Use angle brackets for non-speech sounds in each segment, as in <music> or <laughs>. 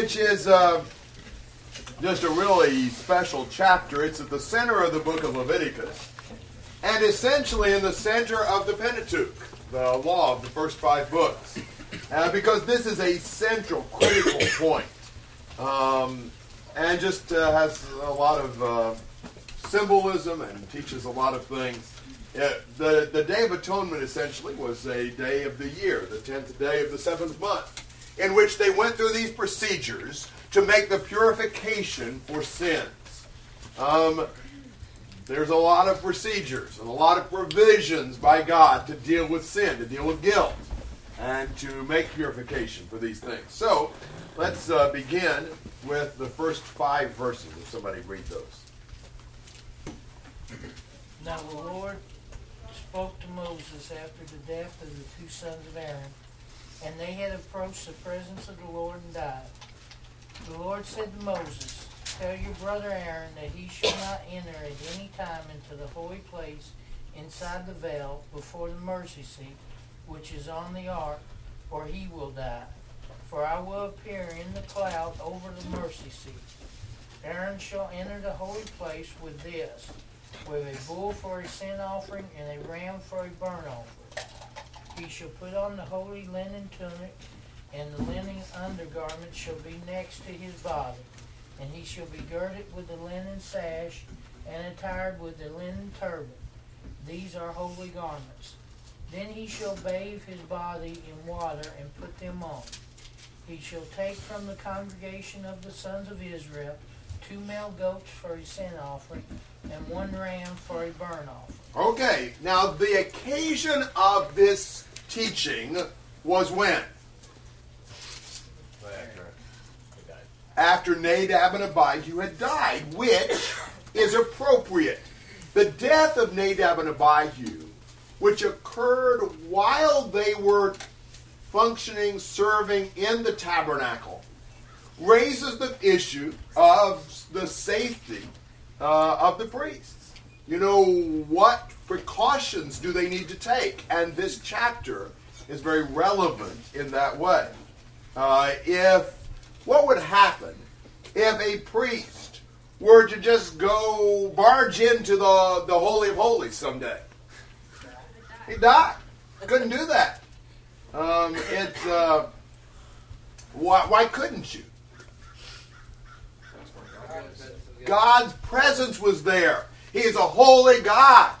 which is uh, just a really special chapter. It's at the center of the book of Leviticus, and essentially in the center of the Pentateuch, the law of the first five books, uh, because this is a central, critical <coughs> point, um, and just uh, has a lot of uh, symbolism and teaches a lot of things. Uh, the, the Day of Atonement essentially was a day of the year, the 10th day of the seventh month, in which they went through these procedures to make the purification for sins. Um, there's a lot of procedures and a lot of provisions by God to deal with sin, to deal with guilt, and to make purification for these things. So let's uh, begin with the first five verses. If somebody read those. Now the Lord spoke to Moses after the death of the two sons of Aaron, and they had approached the presence of the Lord and died. The Lord said to Moses, Tell your brother Aaron that he shall not enter at any time into the holy place inside the veil before the mercy seat, which is on the ark, or he will die. For I will appear in the cloud over the mercy seat. Aaron shall enter the holy place with this with a bull for a sin offering and a ram for a burnt offering. He shall put on the holy linen tunic, and the linen undergarment shall be next to his body, and he shall be girded with the linen sash, and attired with the linen turban. These are holy garments. Then he shall bathe his body in water and put them on. He shall take from the congregation of the sons of Israel two male goats for a sin offering, and one ram for a burnt offering. Okay, now the occasion of this teaching was when? After Nadab and Abihu had died, which is appropriate. The death of Nadab and Abihu, which occurred while they were functioning, serving in the tabernacle, raises the issue of the safety uh, of the priests. You know, what precautions do they need to take? And this chapter is very relevant in that way. Uh, if what would happen if a priest were to just go barge into the, the Holy of Holies someday? He'd die. Couldn't do that. Um, it's uh, why, why couldn't you? God's presence was there. He is a holy God.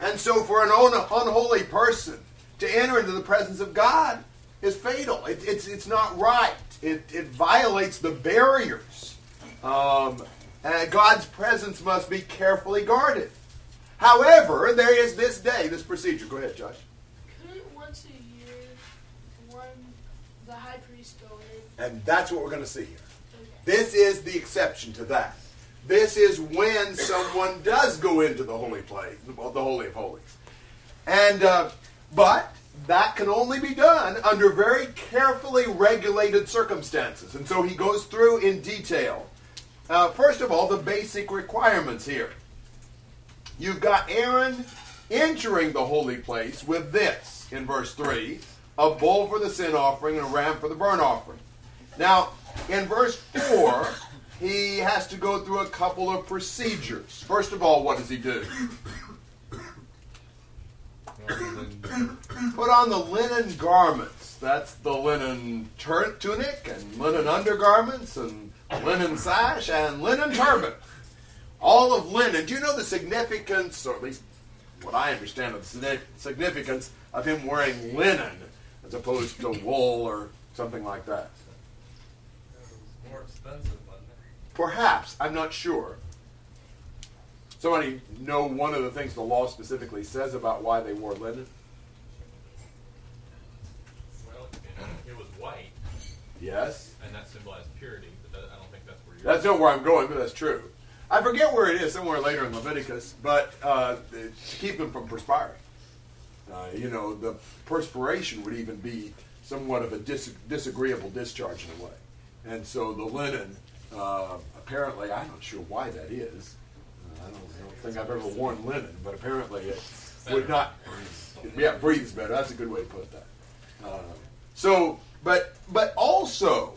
And so for an unholy person to enter into the presence of God is fatal. It, it's, it's not right. It, it violates the barriers. Um, and God's presence must be carefully guarded. However, there is this day, this procedure. Go ahead, Josh. Couldn't once a year one the high priest go in? And that's what we're going to see here. This is the exception to that. This is when someone does go into the holy place, the holy of holies, and uh, but that can only be done under very carefully regulated circumstances. And so he goes through in detail. Uh, first of all, the basic requirements here. You've got Aaron entering the holy place with this in verse 3 a bull for the sin offering and a ram for the burnt offering. Now, in verse 4, he has to go through a couple of procedures. First of all, what does he do? Put on the linen garments. That's the linen tur- tunic and linen undergarments and linen sash and linen turban. All of linen. Do you know the significance, or at least what I understand of the significance of him wearing linen as opposed to wool or something like that? more expensive, Perhaps, I'm not sure. Somebody know one of the things the law specifically says about why they wore linen? Well, it, was white, Yes. and that symbolized purity, but that, I don't think that's where you're. That's not where I'm going, but that's true. I forget where it is, somewhere later in Leviticus, but uh, to keep them from perspiring. Uh, you know, the perspiration would even be somewhat of a dis- disagreeable discharge in a way. And so the linen, uh, apparently, I'm not sure why that is. Uh, I, don't, I don't think I've ever worn linen, but apparently it would not. Yeah, breathes better. That's a good way to put that. Uh, so, but but also,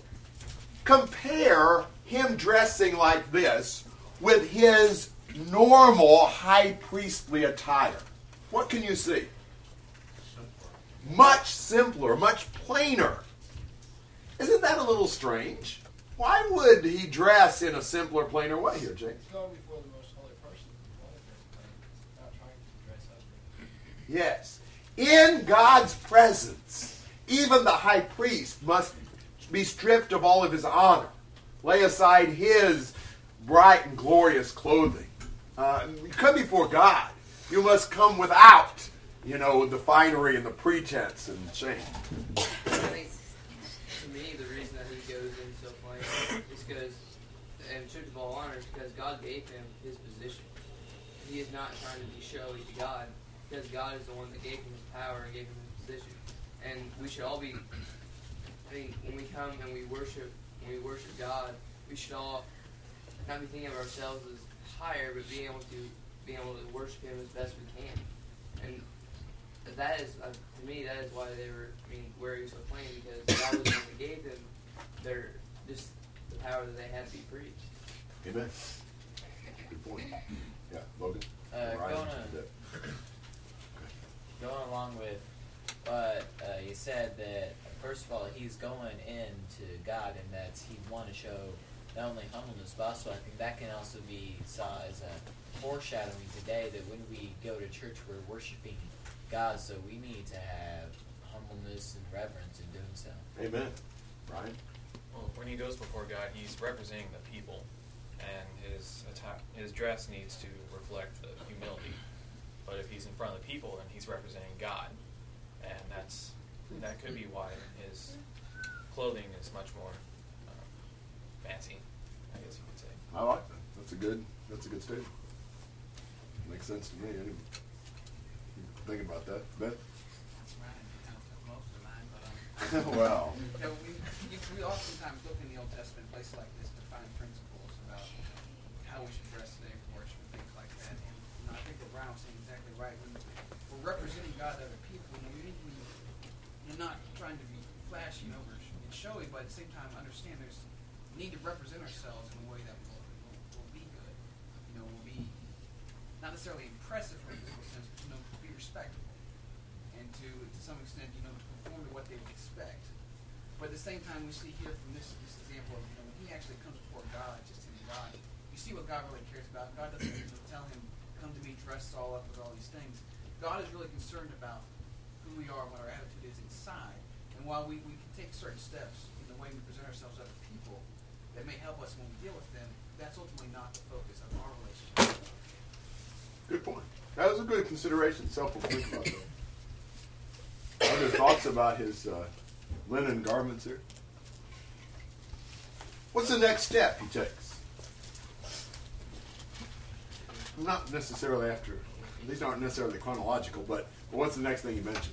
compare him dressing like this with his normal high priestly attire. What can you see? Much simpler, much plainer. Isn't that a little strange? Why would he dress in a simpler, plainer way here, James? He's before the most holy person. Not trying to dress up. Yes. In God's presence, even the high priest must be stripped of all of his honor, lay aside his bright and glorious clothing. Uh, come before God. You must come without, you know, the finery and the pretense and shame. I think, to me, the reason that he goes in so because, and truth of all honor, because God gave him his position. He is not trying to be showy to God, because God is the one that gave him his power and gave him his position. And we should all be, I mean, when we come and we worship, when we worship God, we should all not be thinking of ourselves as higher, but being able to, being able to worship Him as best we can. And that is, uh, to me, that is why they were, I mean, wearing so plain because God was the one that gave them their just power that they had to be preached. Amen. Good point. Yeah, Logan? Uh, going, on, going along with what uh, you said, that first of all, he's going into God, and that he want to show not only humbleness, but also I think that can also be saw as a foreshadowing today that when we go to church, we're worshiping God, so we need to have humbleness and reverence in doing so. Amen. Ryan? When he goes before God, he's representing the people, and his his dress needs to reflect the humility. But if he's in front of the people, then he's representing God, and that's that could be why his clothing is much more um, fancy. I guess you could say. I like that. That's a good. That's a good statement. Makes sense to me. Anyway. Think about that, Beth. That's right. You kind of took most of mine, but um, well, you know, we, you, we oftentimes look in the Old Testament places like this to find principles about how we should dress today for worship and things like that. And you know, I think what Brian was saying exactly right. When we're representing God to other people, we need to not trying to be flashy and over and showy, but at the same time understand there's need to represent ourselves in a way that will, will, will be good. You know, will be not necessarily impressive from a sense, but you know, be respectable and to to some extent, you know, to conform to what they would expect. But at the same time, we see here from this this example of you know when he actually comes before God, just in God, you see what God really cares about. God doesn't tell him, "Come to me dressed all up with all these things." God is really concerned about who we are, what our attitude is inside. And while we, we can take certain steps in the way we present ourselves to other people that may help us when we deal with them, that's ultimately not the focus of our relationship. good point. That was a good consideration. Self will think about that. Other thoughts about his uh, linen garments here? What's the next step he takes? Not necessarily after. These aren't necessarily chronological, but what's the next thing he mentions?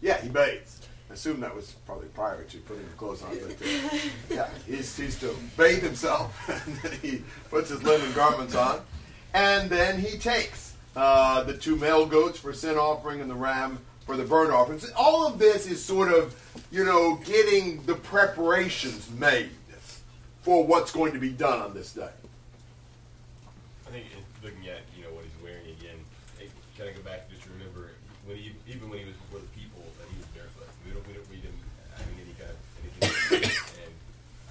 Yeah, he bathes. I assume that was probably prior to putting the clothes on, but uh, yeah, he's, he's to bathe himself, <laughs> and then he puts his linen garments on, and then he takes uh, the two male goats for sin offering and the ram for the burnt offerings. All of this is sort of, you know, getting the preparations made for what's going to be done on this day. I think looking at you know what he's wearing again, it kind of go back just to remember when he, even when he was before the people that he was barefoot. We don't we don't read him having any kind of anything. and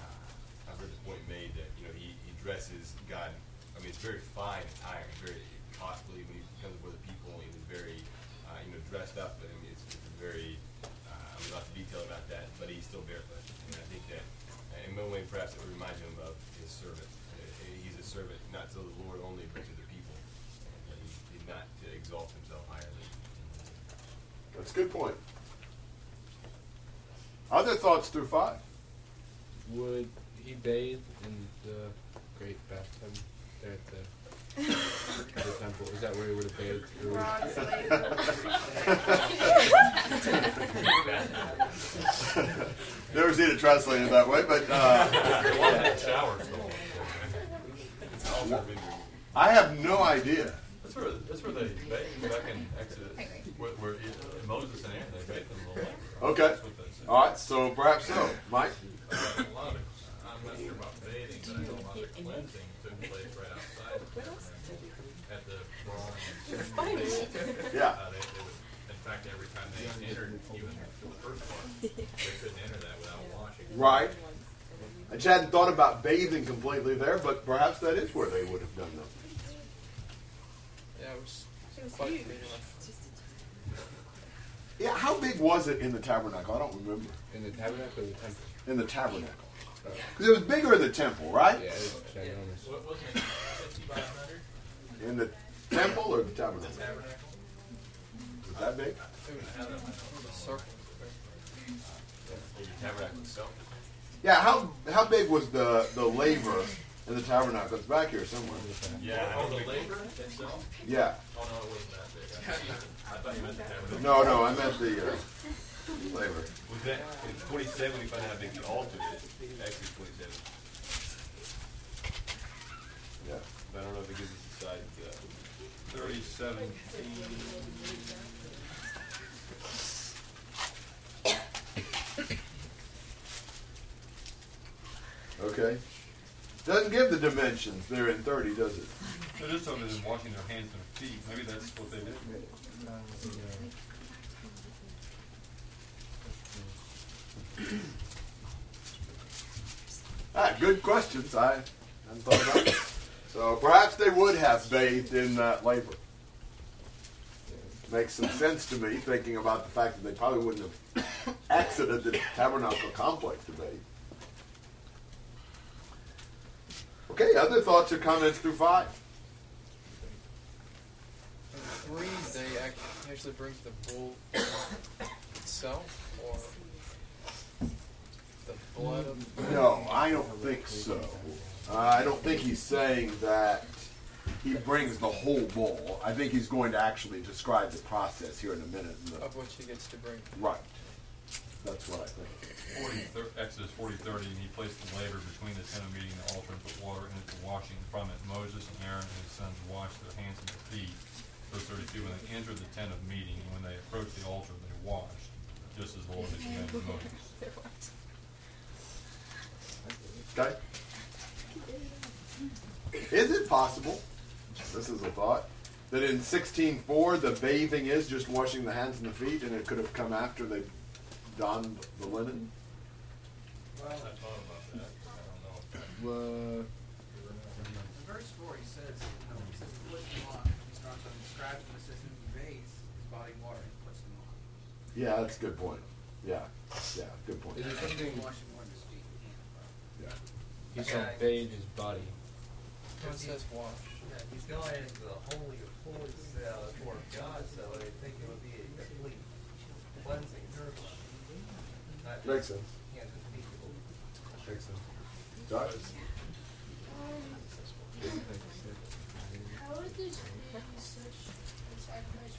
uh, I've heard the point made that you know he, he dresses God. I mean, it's very fine attire, very costly when he comes before the people. He was very uh, you know dressed up. I mean, it's, it's very uh, I mean, lots of detail about that, but he's still barefoot. And I think that in one way, perhaps it would remind him of his servant. Uh, He's a servant, not to the Lord only, but to the people. And he's, he's not to exalt himself higher than. That's a good point. Other thoughts through five? Would he bathe in the great bathtub there at the, the temple? Is that where he would have bathed? Or would- Broad slave. <laughs> Never seen it translated that way, but uh, Showers, though. It's all sort of in- I have no idea. That's where, that's where they bathed back in Exodus, where, where it- Moses and Aaron, they bathed in the lake. Okay. That's what they said. All right, so perhaps so. Mike? A lot of I'm not sure about bathing, but I know a lot of cleansing took place right outside the tabernacle at the bronze. Yeah. Uh, they, they would, in fact, every time they entered, even for the first part, they couldn't enter that without washing. Right. I just hadn't thought about bathing completely there, but perhaps that is where they would have done that. Yeah, it was, It was quite huge. big enough. Yeah, how big was it in the tabernacle? I don't remember. In the tabernacle or the temple? In the tabernacle. Because it was bigger in the temple, right? Yeah, it was ginormous. What wasn't it, fifty by hundred? In the temple or the tabernacle? Tabernacle? Was that big? Circle. The tabernacle itself. Yeah, how how big was the, the laver in the tabernacle? It's back here somewhere. Yeah. I Oh, don't the think- laver itself? Yeah. Oh, no, it wasn't that big. I I thought you meant the tabernacle. No, no, I meant the uh, laver. Was that in 27? We found out how big the altar is. Actually, 27. Yeah. But I don't know if it gives us the size. Uh, Thirty-seven Okay. Doesn't give the dimensions there in 30, does it? They're just talking about washing their hands and feet. Maybe that's what they did. Ah, good questions. I hadn't thought about it. So perhaps they would have bathed in that laver. Makes some sense to me, thinking about the fact that they probably wouldn't have <coughs> exited the tabernacle complex to bathe. Okay, other thoughts or comments through five? In three, they act- actually brings the bull itself, or the blood of No, I don't think so. Uh, I don't think he's saying that he brings the whole bull. I think he's going to actually describe the process here in a minute. in the- of which he gets to bring. Right. That's what I think. 40, thir- Exodus forty thirty, and he placed the laver between the tent of meeting and the altar and put water in it for washing from it. Moses and Aaron and his sons washed their hands and their feet. Verse thirty-two, when they entered the tent of meeting, and when they approached the altar, they washed, just as the Lord had commanded Moses. <laughs> Okay? Is it possible, this is a thought, that in 16.4 the bathing is just washing the hands and the feet and it could have come after they donned the linen? I thought about that, I don't know if that. In verse four, he says, you know, he says, he puts them on. He starts on describes them, it says, and he bathes his body water and puts them on. yeah, that's a good point. Yeah, yeah, good point. Is there something? Washing more than his feet. Yeah. He said bathe his body. It he- says wash. Yeah, he's going into the holy of holies uh, for God, so I think it would be a complete cleansing. Not just Makes sense. hands and feet. Makes sense. Be such a sacrifice?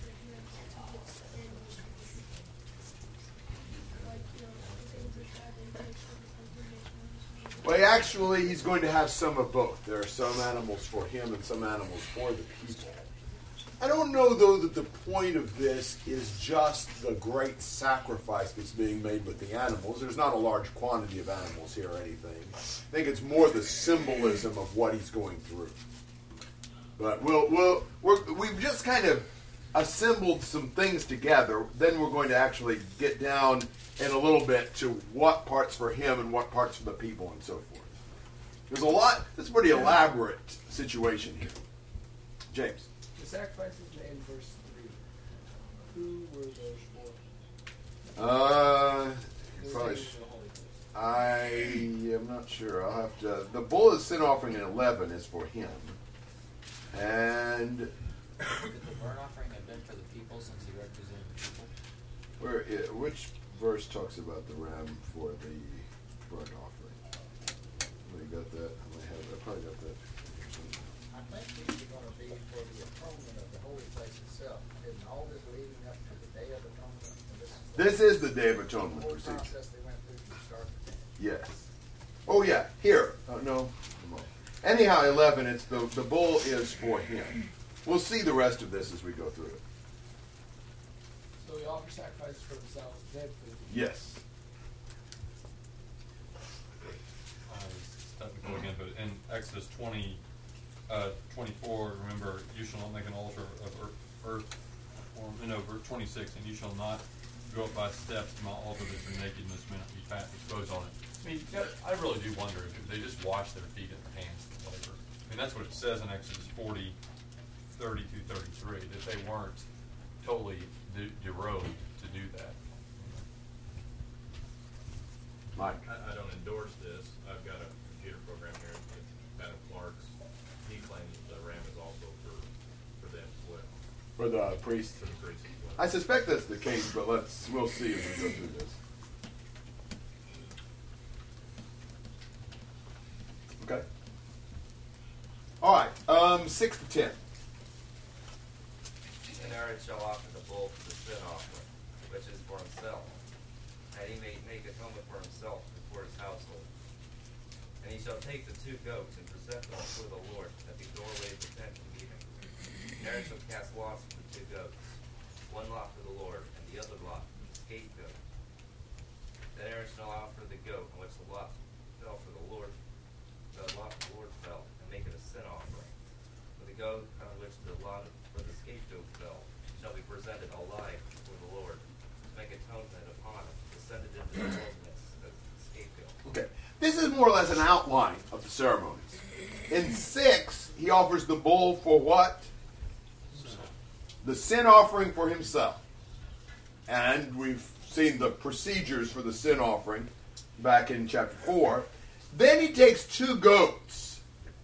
Like, you know. Well, actually, he's going to have some of both. There are some animals for him and some animals for the people. I don't know, though, that the point of this is just the great sacrifice that's being made with the animals. There's not a large quantity of animals here or anything. I think it's more the symbolism of what he's going through. But we'll, we'll, we're, we've just kind of assembled some things together. Then we're going to actually get down in a little bit to what parts for him and what parts for the people and so forth. There's a lot. It's a pretty elaborate situation here. James. The sacrifices made in verse 3. Who were those for? Uh, Who probably. came to the holy place? I am not sure. I'll have to. The bull is sin offering in eleven is for him, and Could the burnt offering have been for the people since he represented the people? where? i which verse talks about the ram for the burnt offering? We got that. I might have. I probably got that. I think these are going to be for the atonement of the holy place itself. Isn't all this leading up to the day of atonement? And This is the This is the Day of Atonement whole procedure. they went through to start the day. Yes. Oh yeah. Here. Oh, no. Come on. Anyhow, eleven. It's the the bull is for him. We'll see the rest of this as we go through it. So they offer sacrifices for themselves, dead for the people. Yes. Technical again, but in Exodus twenty, uh, twenty-four, remember, you shall not make an altar of ear- earth, or, no, verse twenty-six, and you shall not go up by steps to my altar that your nakedness may not be fat exposed on it. I mean, you know, I really do wonder if they just wash their feet and their hands and whatever. I mean, that's what it says in Exodus forty, thirty through thirty-three, that they weren't totally de- derobed to do that. Mike. I, I don't endorse this. I've got a computer program here, it's Adam Clarke's. He claims the RAM is also for, for them as well, For the priest. for the priests as well. I suspect that's the case, but let's we'll see as we go through this. Okay. All right. Um, six to ten. And Aaron shall offer the bull for the sin offering, which is for himself, that he may make atonement for himself and for his household. And he shall take the two goats and present them before the Lord at the doorway of the tent of meeting. And Aaron shall cast lots for the two goats, one lot for the Lord, and the other lot for the scapegoat. Then Aaron shall offer the goat on which the lot fell for the Lord, the lot for the Lord fell, and make it a sin offering. For the goat on which the lot for the scapegoat fell shall be presented alive before the Lord, to make atonement upon it, to send it into the wilderness as the scapegoat. Okay. This is more or less an outline of the ceremonies. In six, he offers the bull for what? The sin offering for himself. And we've seen the procedures for the sin offering back in chapter 4. Then he takes two goats.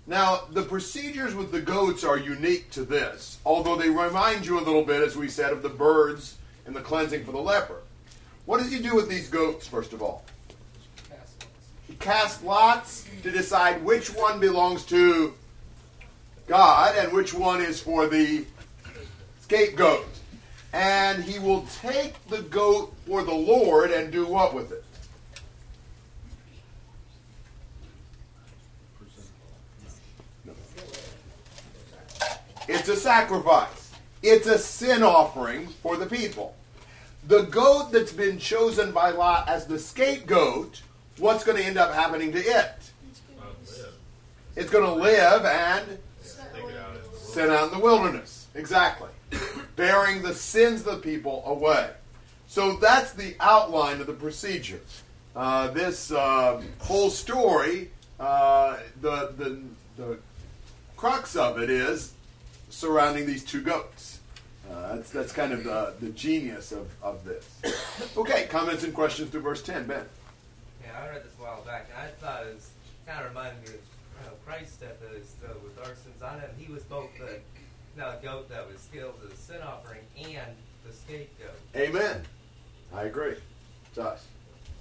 Now, the procedures with the goats are unique to this, although they remind you a little bit, as we said, of the birds and the cleansing for the leper. What does he do with these goats, first of all? He casts lots to decide which one belongs to God and which one is for the scapegoat. And he will take the goat for the Lord and do what with it? It's a sacrifice. It's a sin offering for the people. The goat that's been chosen by Lot as the scapegoat, what's going to end up happening to it? It's going to live and sent out in the wilderness. Exactly. <coughs> Bearing the sins of the people away. So that's the outline of the procedure. Uh, this um whole story, uh, the, the, the crux of it is surrounding these two goats. Uh, that's, that's kind of the, the genius of, of this. <coughs> Okay, comments and questions to verse 10. Ben. Yeah, I read this a while back, and I thought it was kind of reminded me of is uh, with our sins on him. He was both the you know, goat that was killed as a sin offering and the scapegoat. Amen. I agree. Josh.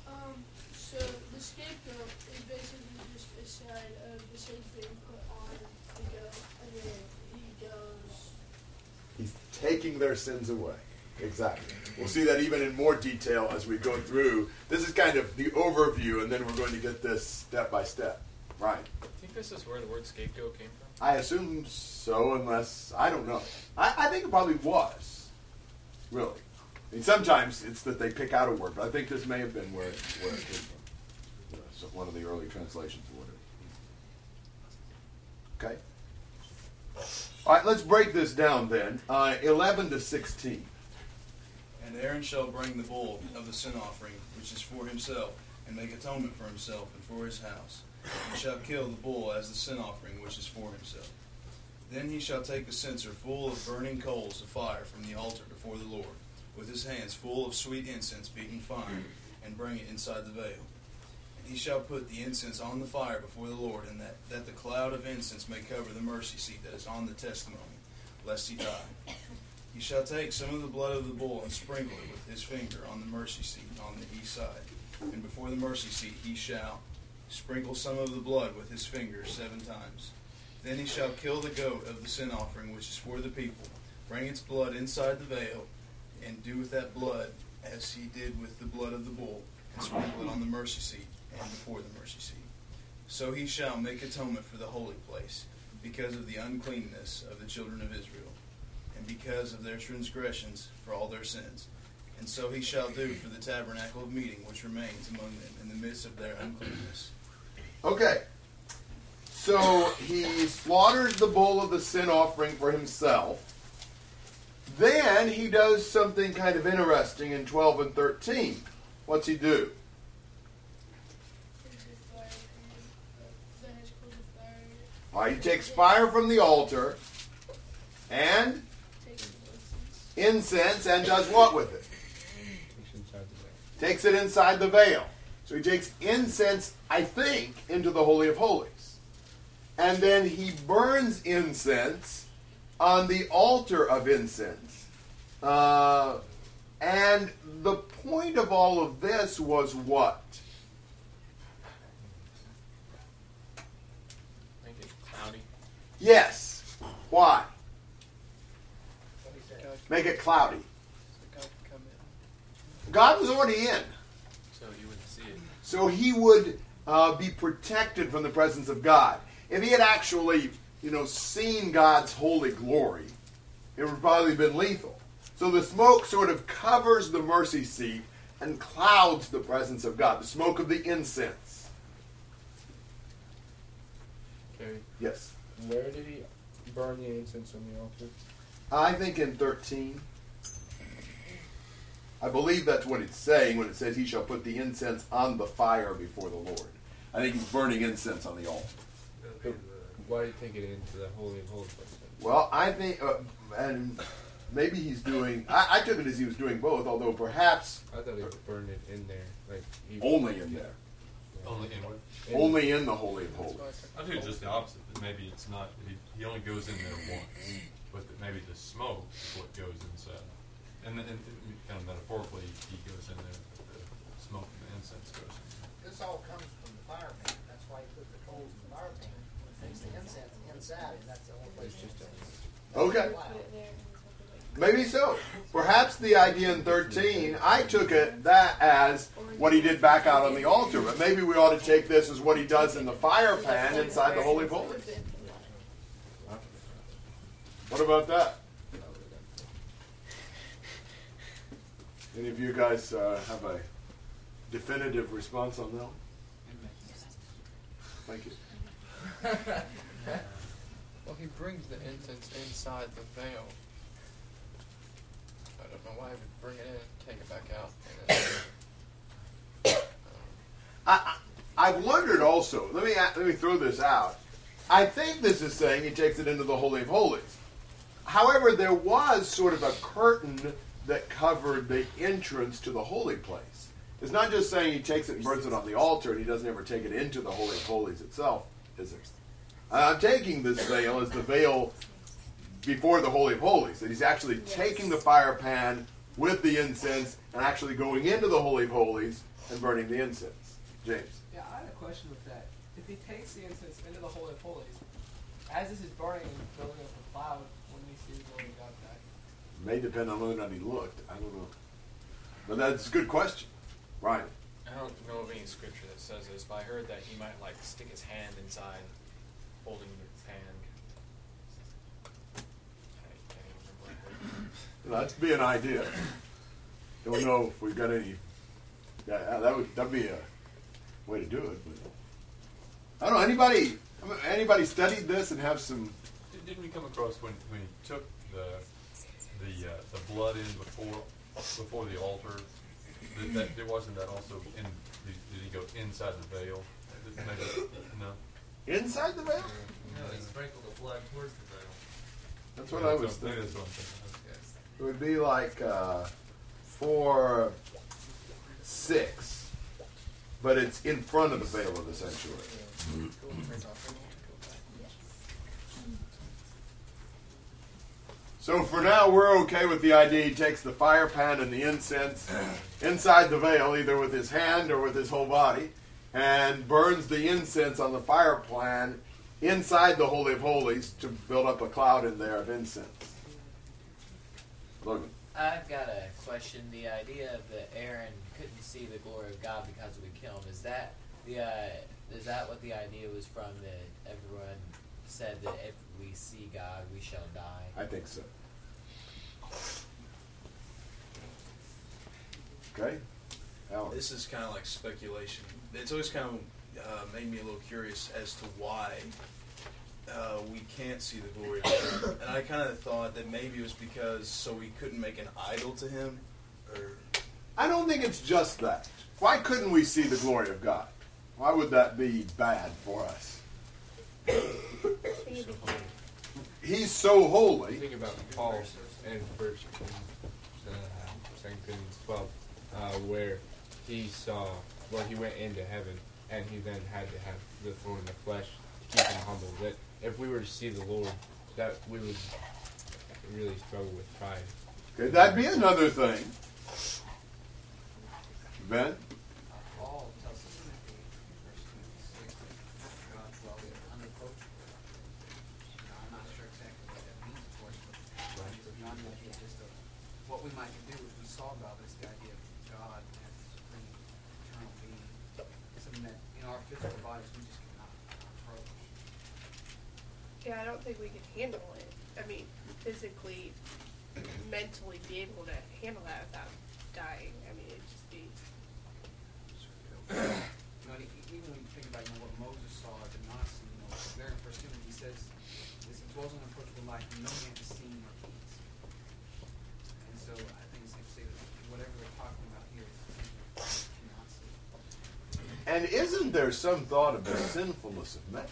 Um, so the scapegoat is basically just a side of the same thing put on the goat, and then he goes. He's taking their sins away. Exactly. We'll see that even in more detail as we go through. This is kind of the overview, and then we're going to get this step by step. Right. I think this is where the word scapegoat came from. I assume so, unless I don't know. I, I think it probably was. Really. I mean, sometimes it's that they pick out a word, but I think this may have been where it, where it came from. You know, so one of the early translations or whatever. Okay. All right, let's break this down then. Uh, 11 to 16. And Aaron shall bring the bull of the sin offering, which is for himself, and make atonement for himself and for his house, and shall kill the bull as the sin offering, which is for himself. Then he shall take a censer full of burning coals of fire from the altar before the Lord, with his hands full of sweet incense beaten fine, and bring it inside the veil. And he shall put the incense on the fire before the Lord, and that, that the cloud of incense may cover the mercy seat that is on the testimony, lest he die. He shall take some of the blood of the bull and sprinkle it with his finger on the mercy seat on the east side. And before the mercy seat he shall sprinkle some of the blood with his finger seven times. Then he shall kill the goat of the sin offering, which is for the people, bring its blood inside the veil, and do with that blood as he did with the blood of the bull, and sprinkle it on the mercy seat and before the mercy seat. So he shall make atonement for the holy place, because of the uncleanness of the children of Israel and because of their transgressions for all their sins. And so he shall do for the tabernacle of meeting which remains among them in the midst of their uncleanness. Okay. So he slaughters the bull of the sin offering for himself. Then he does something kind of interesting in 12 and 13. What's he do? There's a fire pan, that has coals of fire in it. He takes fire from the altar and incense. and does what with it? Takes inside the veil. Takes it inside the veil. So he takes incense, I think, into the Holy of Holies. And then he burns incense on the altar of incense. Uh, and the point of all of this was what? Make it cloudy. Yes. Why? What he said. Make it cloudy. God can come in, God was already in. so you wouldn't see it. So he would uh, be protected from the presence of God. If he had actually, you know, seen God's holy glory, it would probably have been lethal. So the smoke sort of covers the mercy seat and clouds the presence of God. The smoke of the incense. Carrie, Yes. where did he burn the incense on the altar? I think in 13. I believe that's what it's saying when it says he shall put the incense on the fire before the Lord. I think he's burning incense on the altar. But why did he take it into the holy of holies? Well, I think, uh, and maybe he's doing. I, I took it as he was doing both, although perhaps I thought he burned it in there, like only in there, Only inward. in- only in the holy of holies. I think it's just the opposite. That maybe it's not. He, he only goes in there once, but that maybe the smoke is what goes inside. And, then- and kind of metaphorically, he goes in there. The smoke and the incense goes in there. This all comes from the fire pan. That's why he put the coals in the fire pan. Takes the incense inside, and that's the only place. It's just a- Okay, Put it there and it's like- maybe so. Perhaps the idea in thirteen, I took it that as what he did back out on the altar, but maybe we ought to take this as what he does in the fire pan inside the holy of holies. What about that? Any of you guys uh, have a definitive response on that? Thank you. <laughs> Well, he brings the incense inside the veil. I don't know why he would bring it in, take it back out. Then, <coughs> um, I, I, I've wondered also. Let me let me throw this out. I think this is saying he takes it into the holy of holies. However, there was sort of a curtain that covered the entrance to the holy place. It's not just saying he takes it and burns it on the altar and he doesn't ever take it into the holy of holies itself, is it? I'm taking this veil as the veil before the holy of holies. That he's actually taking the fire pan with the incense and actually going into the holy of holies and burning the incense. James. Yeah, I had a question with that. If he takes the incense into the Holy of Holies, as this is burning and building up a cloud, when we see the glory of God back? May depend on whether or not he looked. I don't know. But that's a good question. Right. I don't know of any scripture that says this, but I heard that he might like stick his hand inside, holding the hand. I can't even remember. what I heard. That'd be an idea. Don't know if we've got any. Yeah, that would that'd be a way to do it. But I don't know. Anybody anybody studied this and have some? Did- Didn't we come across when, when he took the the uh, the blood in before before the altar? That, that it wasn't that also in? Did, did he go inside the veil? Did- Maybe, no. Inside the veil? No, he sprinkled the blood towards the veil. That's what I was Maybe thinking. that's what I'm thinking. It would be like uh, four, six, but it's in front of the veil of the sanctuary. So for now, we're okay with the idea he takes the fire pan and the incense <clears throat> inside the veil, either with his hand or with his whole body, and burns the incense on the fire pan inside the Holy of Holies to build up a cloud in there of incense. Logan. I've got a question. The idea that Aaron couldn't see the glory of God because it would kill him is that the uh, is that what the idea was from? That everyone said that if we see God, we shall die. I think so. Okay. Alan. This is kind of like speculation. It's always kind of uh, made me a little curious as to why uh, we can't see the glory of God. And I kind of thought that maybe it was because so we couldn't make an idol to Him, or I don't think it's just that. Why couldn't we see the glory of God? Why would that be bad for us? He's so holy. Think about Paul in First uh, Second Corinthians twelve, uh, where he saw, well, he went into heaven, and he then had to have the thorn in the flesh to keep him humble. That if we were to see the Lord, that we would really struggle with pride. Could that be another thing? Ben? Paul tells Timothy, verse 26, that God dwells in unapproachable. Now, I'm not sure exactly what that means, of course, but it's beyond the idea just of what we might do if we saw God is the idea of God as supreme, eternal being. Something that in our physical bodies we just cannot approach. Yeah, I don't think we can handle it. I mean, physically, mentally be able to handle that without dying. I mean, it'd just be. <coughs> You know, even when you think about you know, what Moses saw or did not see, you know, there in First Timothy he says, "This dwells in unapproachable light, and no man has seen or peace." And so I think it's safe to say that whatever they're talking about here is something that we cannot see. And isn't there some thought of the sinfulness of man?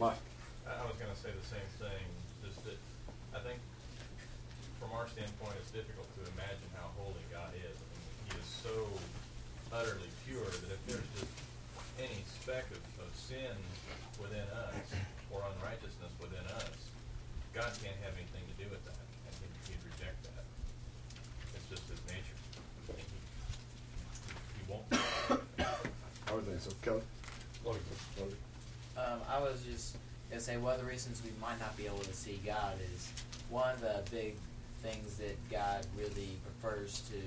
Mike. I I was going to say the same thing, just that I think from our standpoint, it's difficult to imagine how holy God is. I mean, he is so utterly pure that if there's just any speck of, of sin within us or unrighteousness within us, God can't have anything to do with that, and he'd, he'd reject that. It's just his nature. He, he won't. I would think so. Kelly? Um, I was just gonna say one of the reasons we might not be able to see God is one of the big things that God really prefers to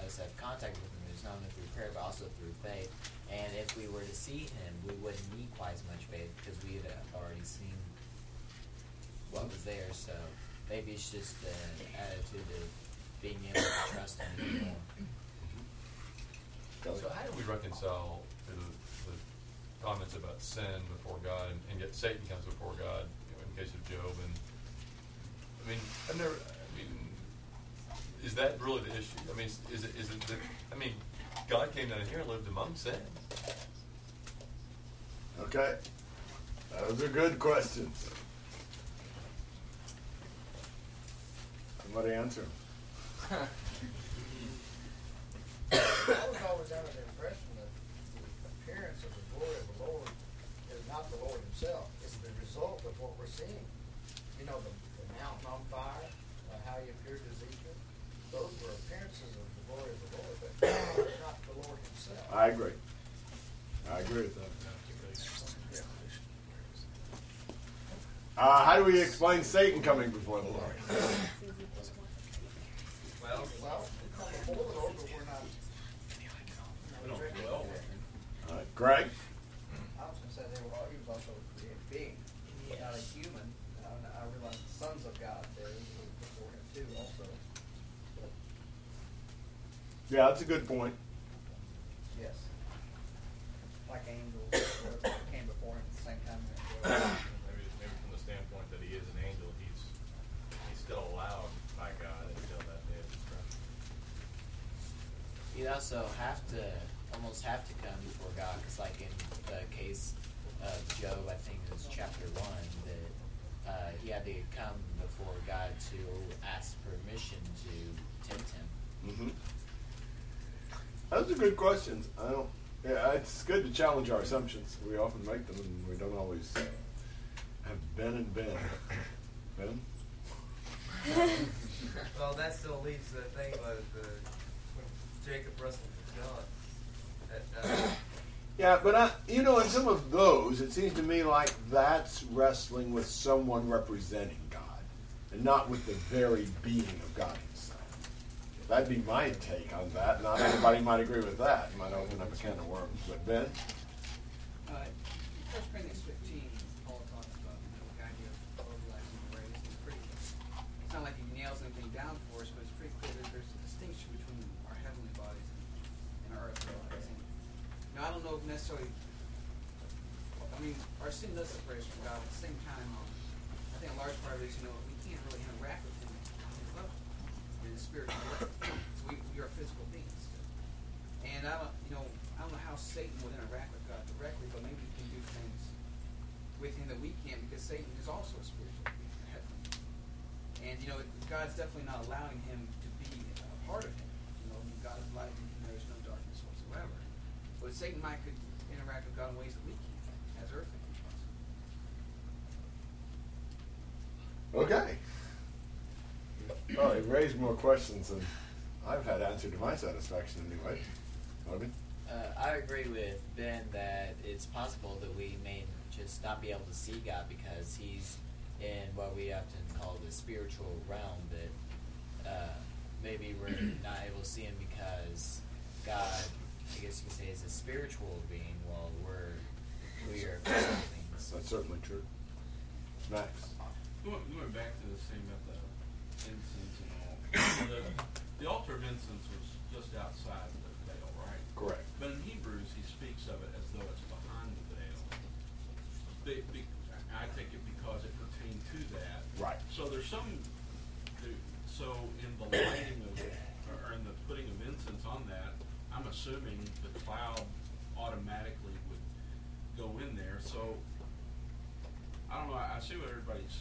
us have contact with Him is not only through prayer but also through faith. And if we were to see Him, we wouldn't need quite as much faith because we had already seen what was there. So maybe it's just an attitude of being able to trust Him more. So how do we reconcile comments about sin before God and, and yet Satan comes before God, you know, in the case of Job and I mean, I've never I mean is that really the issue? I mean, is, is it is it that I mean, God came down here and lived among sin. Okay. Those are good questions. Somebody answer 'em. <laughs> I was always under the impression that the appearance of the glory of the Lord is not the Lord himself. It's the result of what we're seeing. You know, the, the mountain on fire, uh, how he appeared to Ezekiel. Those were appearances of the glory of the Lord, but not the Lord himself. I agree. I agree with that. Uh, how do we explain Satan coming before the Lord? Well, well, we come before the Lord, but we're not. Uh, Greg? I was gonna say they were, he was also a created being, not a human. I, I realize the sons of God there before him too also. Yeah, that's a good point. Yes. Like angels, whatever, <coughs> came before him at the same time. Maybe maybe from the standpoint that he is an angel, he's he's still allowed by God until that day of destruction. You'd also have to, almost have to come before God, because like in the case of Job, I think it was chapter one, that uh, he had to come before God to ask permission to tempt him. Mm-hmm. Those are good questions. I don't. Yeah, it's good to challenge our assumptions. We often make them, and we don't always have Ben and Ben. Ben. well, that still leaves the thing about the Jacob wrestled with God. That, uh, Yeah, but I, you know, in some of those, it seems to me like that's wrestling with someone representing God, and not with the very being of God Himself. That'd be my take on that. Not everybody might agree with that. Might open up a can of worms. But Ben, Uh, First Corinthians 15, Paul talks about the idea of overlapping the race. It's pretty. It's not like he nails anything down for us, but it's pretty clear that there's a distinction between our heavenly bodies and our earthly bodies. Know, I don't know if necessarily I mean, our sin does separate us from God. At the same time, um, I think a large part of it is, you know, we can't really interact with Him on His level, in the spiritual. We, we are physical beings. And I don't, you know, I don't know how Satan would interact with God directly, but maybe he can do things with Him that we can't because Satan is also a spiritual being. And you know, God's definitely not allowing him to be a part of Him. You know, God is light and there is no darkness whatsoever. But Satan might could interact with God in ways that we can't, as earthly. Okay. It raised more questions than I've had answered to my satisfaction anyway. Logan? Uh, I agree with Ben that it's possible that we may just not be able to see God because He's in what we often call the spiritual realm. That uh, maybe we're <clears throat> not able to see Him because God, I guess you could say, is a spiritual being, while we're we are <coughs> physical beings. That's certainly true. Max? Going, going back to the same about the incense and all, the, the altar of incense was just outside the veil, right? Correct. But in Hebrews, he speaks of it as though it's behind the veil. Be, be, I take it because it pertained to that. Right. So there's some, so in the lighting of, or in the putting of incense on that, I'm assuming the cloud automatically would go in there. So I don't know. I I see what everybody's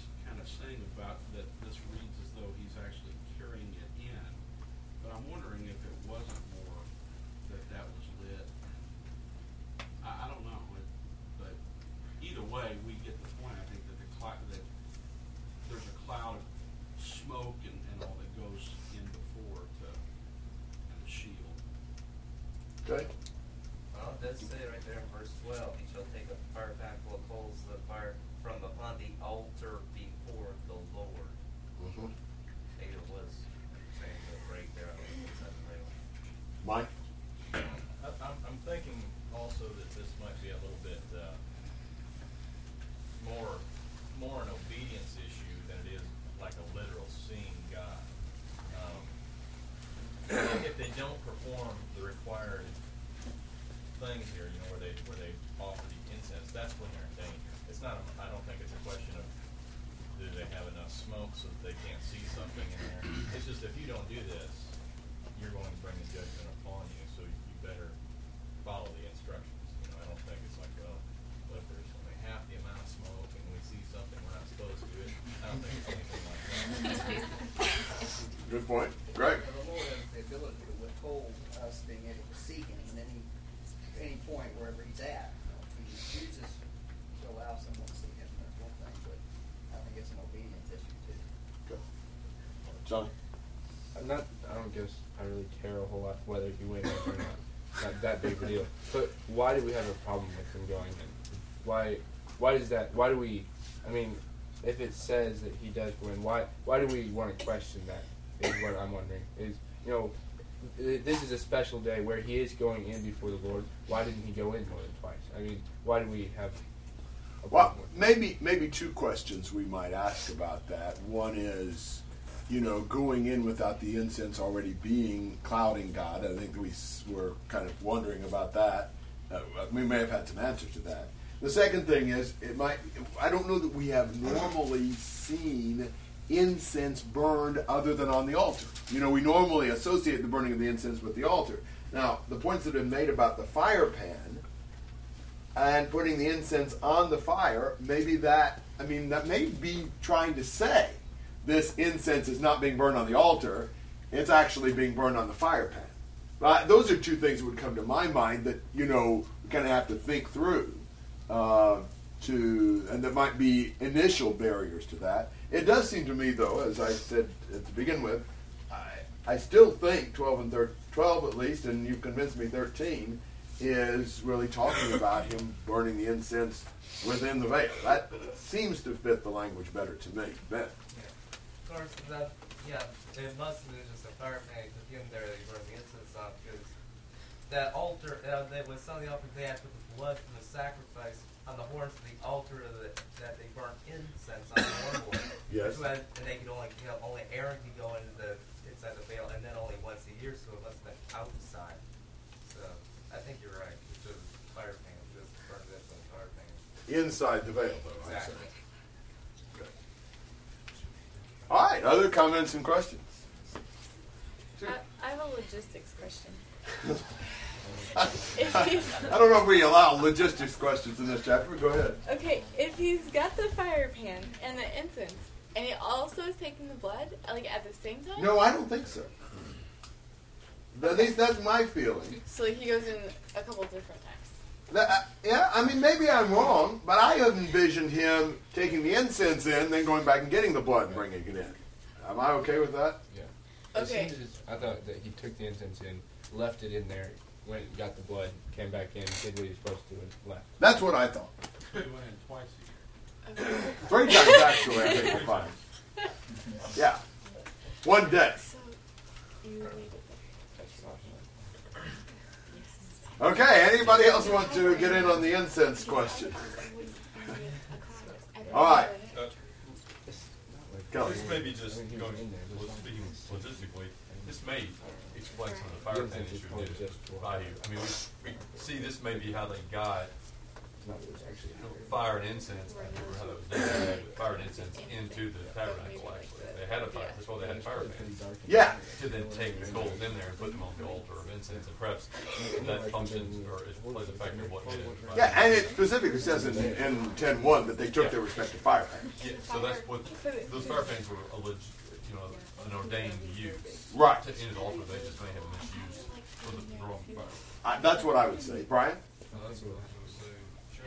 does say right there in verse 12. They, where they offer the incense, that's when they're in danger. It's not, a- I don't think it's a question of, do they have enough smoke so that they can't see something in there? It's just if you don't do this, you're going to bring a judgment upon you, so you better follow the instructions. You know, I don't think it's like, well, what if there's only half the amount of smoke and we see something we're not supposed to? I don't think it's anything like that. Good point. Greg? The Lord has the ability to withhold us being able to see Him at any, any point wherever He's at. You know, If He chooses to allow someone to see Him, that's one thing, but I think it's an obedience issue too. John? I'm not. I don't guess I really care a whole lot whether he wins or not. Not that big of a deal. But why do we have a problem with him going in? Why? Why does that? Why do we? I mean, if it says that he does win, why? Why do we want to question that? Is what I'm wondering. Is you know, this is a special day where he is going in before the Lord. Why didn't he go in more than twice? I mean, why do we have? Well, maybe maybe two questions we might ask about that. One is, you know, going in without the incense already being clouding God. I think we were kind of wondering about that. Uh, we may have had some answers to that. The second thing is, it might. I don't know that we have normally seen incense burned other than on the altar. You know, we normally associate the burning of the incense with the altar. Now, the points that have been made about the fire pan and putting the incense on the fire, maybe that, I mean, that may be trying to say this incense is not being burned on the altar, it's actually being burned on the fire pan. But those are two things that would come to my mind that, you know, we kind of have to think through. Uh, to and there might be initial barriers to that. It does seem to me, though, as I said to begin with, I, I still think 12 and thir- 12 at least, and you've convinced me 13, is really talking about him burning the incense within the veil. That seems to fit the language better to me. Ben. Of course, that, yeah, it must have been just a fire pan, because in there they burn incense because that altar, uh, that was some of the offerings they had put the blood from the sacrifice on the horns of the altar of the, that they burnt incense on the horn. Yes. That, and they could only, you know, only Aaron could go into the, inside the veil, and then only once a year, so it must have been outside. So, I think you're right, it's just fire pan, just burned this on fire pan. inside the veil, though. Exactly. All right. Other comments and questions? I, I have a logistics question. <laughs> I don't know if we allow logistics questions in this chapter, but go ahead. Okay, if he's got the fire pan and the incense, and he also is taking the blood, like at the same time. No, I don't think so. At least that's my feeling. So he goes in a couple different times. That, uh, yeah, I mean, maybe I'm wrong, but I have envisioned him taking the incense in, then going back and getting the blood and bringing it in. Am I okay with that? Yeah. Okay. It as- I thought that he took the incense in, left it in there, went and got the blood, came back in, did what he was supposed to, and left. That's what I thought. We went in twice a year. Three times actually, I think we're fine. <laughs> Yeah. One day. So you leave it Okay, anybody else want to get in on the incense question? All right. Uh, Go. This may be just going, speaking logistically, this may explain some of the fire pan issue. I mean, we, we see this may be how they got fire and incense, I remember how that was done, but fire and incense into the tabernacle actually. They had a fire, that's why they had fire pans. Yeah. To then take the coals in there and put them on the altar of incense and perhaps that functions or it plays a factor in what did. it. Yeah, and it specifically says in, in 10.1 that they took their respective fire pans. Yeah, so that's what, those fire pans were a leg, you know, an ordained use. Right. To end altar, they just may have misused for the wrong fire. I, that's what I would say. Brian? Oh, that's what I was saying. Sure.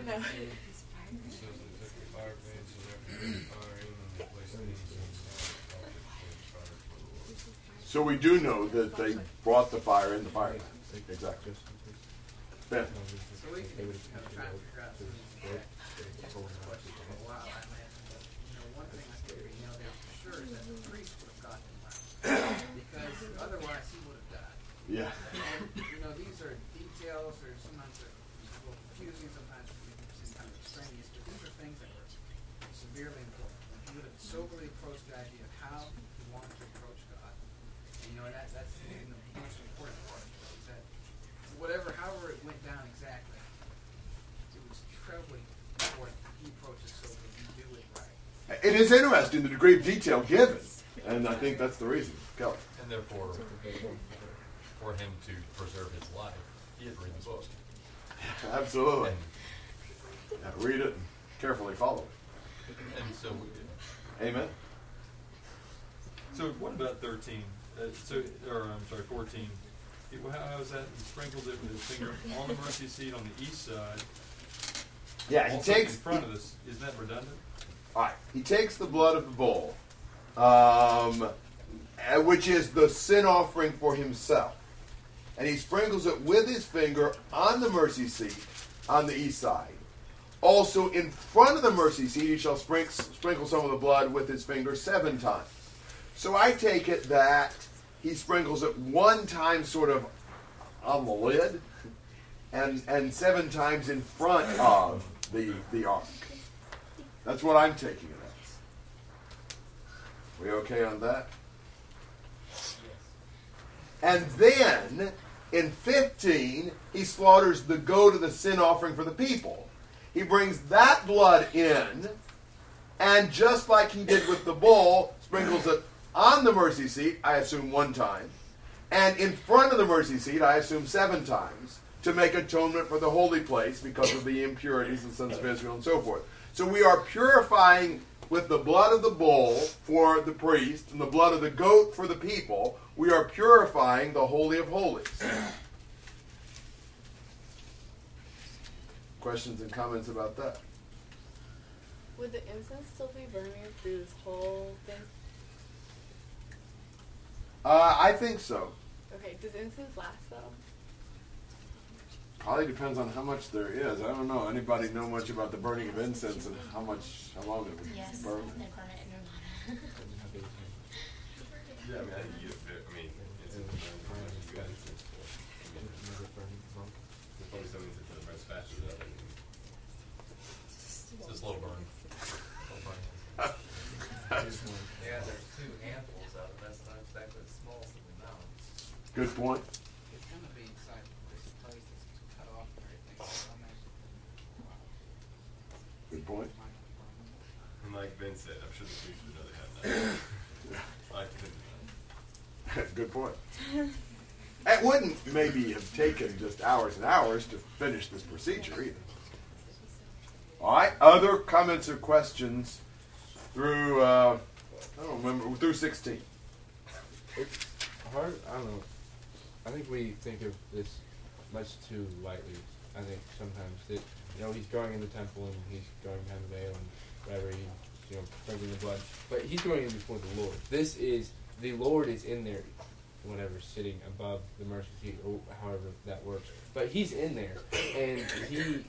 No. It says they took the fire pans <laughs> and after the fire in and they placed the incense on the altar to fire for the Lord. So we do know that they brought the fire in the fireman. Exactly. Ben? So we can, kind of try and figure out some of questions for a while, I imagine. But, you know, one thing I think we nailed down for sure is that the priest would have gotten him right. Because otherwise he would have died. Yeah. And, you know, these are details, or sometimes they're a little confusing, sometimes they seem kind of extraneous, but these are things that were severely important. And he would have soberly approached the idea of how he wanted to approach God. And, you know, and that, that's the most important part, is that whatever, however it went down exactly, it was trebly important that he approaches soberly and do it right. It is interesting the degree of detail given, and I think that's the reason. Kelly? And therefore, for him to preserve his life, he had to read the book. Absolutely. Yeah, read it and carefully follow it. And so, Amen. so what about thirteen? Uh, so, or I'm sorry, fourteen. It- How, how is that? He sprinkled it with his finger <laughs> on the mercy seat on the east side. Yeah, he takes- in front of this. Isn't that redundant? All right. He takes the blood of the bull, um, uh, which is the sin offering for himself, and he sprinkles it with his finger on the mercy seat on the east side. Also, in front of the mercy seat, he shall sprinkle some of the blood with his finger seven times. So I take it that he sprinkles it one time, sort of on the lid, and and seven times in front of the the ark. That's what I'm taking it as. We okay on that? And then in 15, he slaughters the goat of the sin offering for the people. He brings that blood in, and just like he did with the bull, sprinkles it on the mercy seat, I assume one time, and in front of the mercy seat, I assume seven times, to make atonement for the holy place because of the impurities and sons of Israel and so forth. So we are purifying with the blood of the bull for the priest and the blood of the goat for the people. We are purifying the Holy of Holies. Questions and comments about that? Would the incense still be burning through this whole thing? Uh, I think so. Okay, does incense last though? Probably depends on how much there is. I don't know. Anybody know much about the burning of incense and how much, how long it would Yes, burn? they burn it in Yeah, I mean, I think you, I mean, it's, you got it. There's probably something that burns faster than others. It's a slow burn. Slow burn. Yeah, there's two handfuls of it. That's not exactly the smallest of the mounds. Good point. It's gonna be inside this place that's cut off and everything, so I'm actually. like Ben said, I'm sure the police would rather have had that. <laughs> I couldn't. <laughs> Good point. It wouldn't maybe have taken just hours and hours to finish this procedure either. All right. Other comments or questions through uh, I don't remember through sixteen. It's hard. I don't know. I think we think of this much too lightly. I think sometimes that you know he's going in the temple and he's going behind the veil and whatever he you know sprinkling the blood, but he's going in before the Lord. This is the Lord is in there, whatever, sitting above the mercy seat or however that works. But he's in there, and he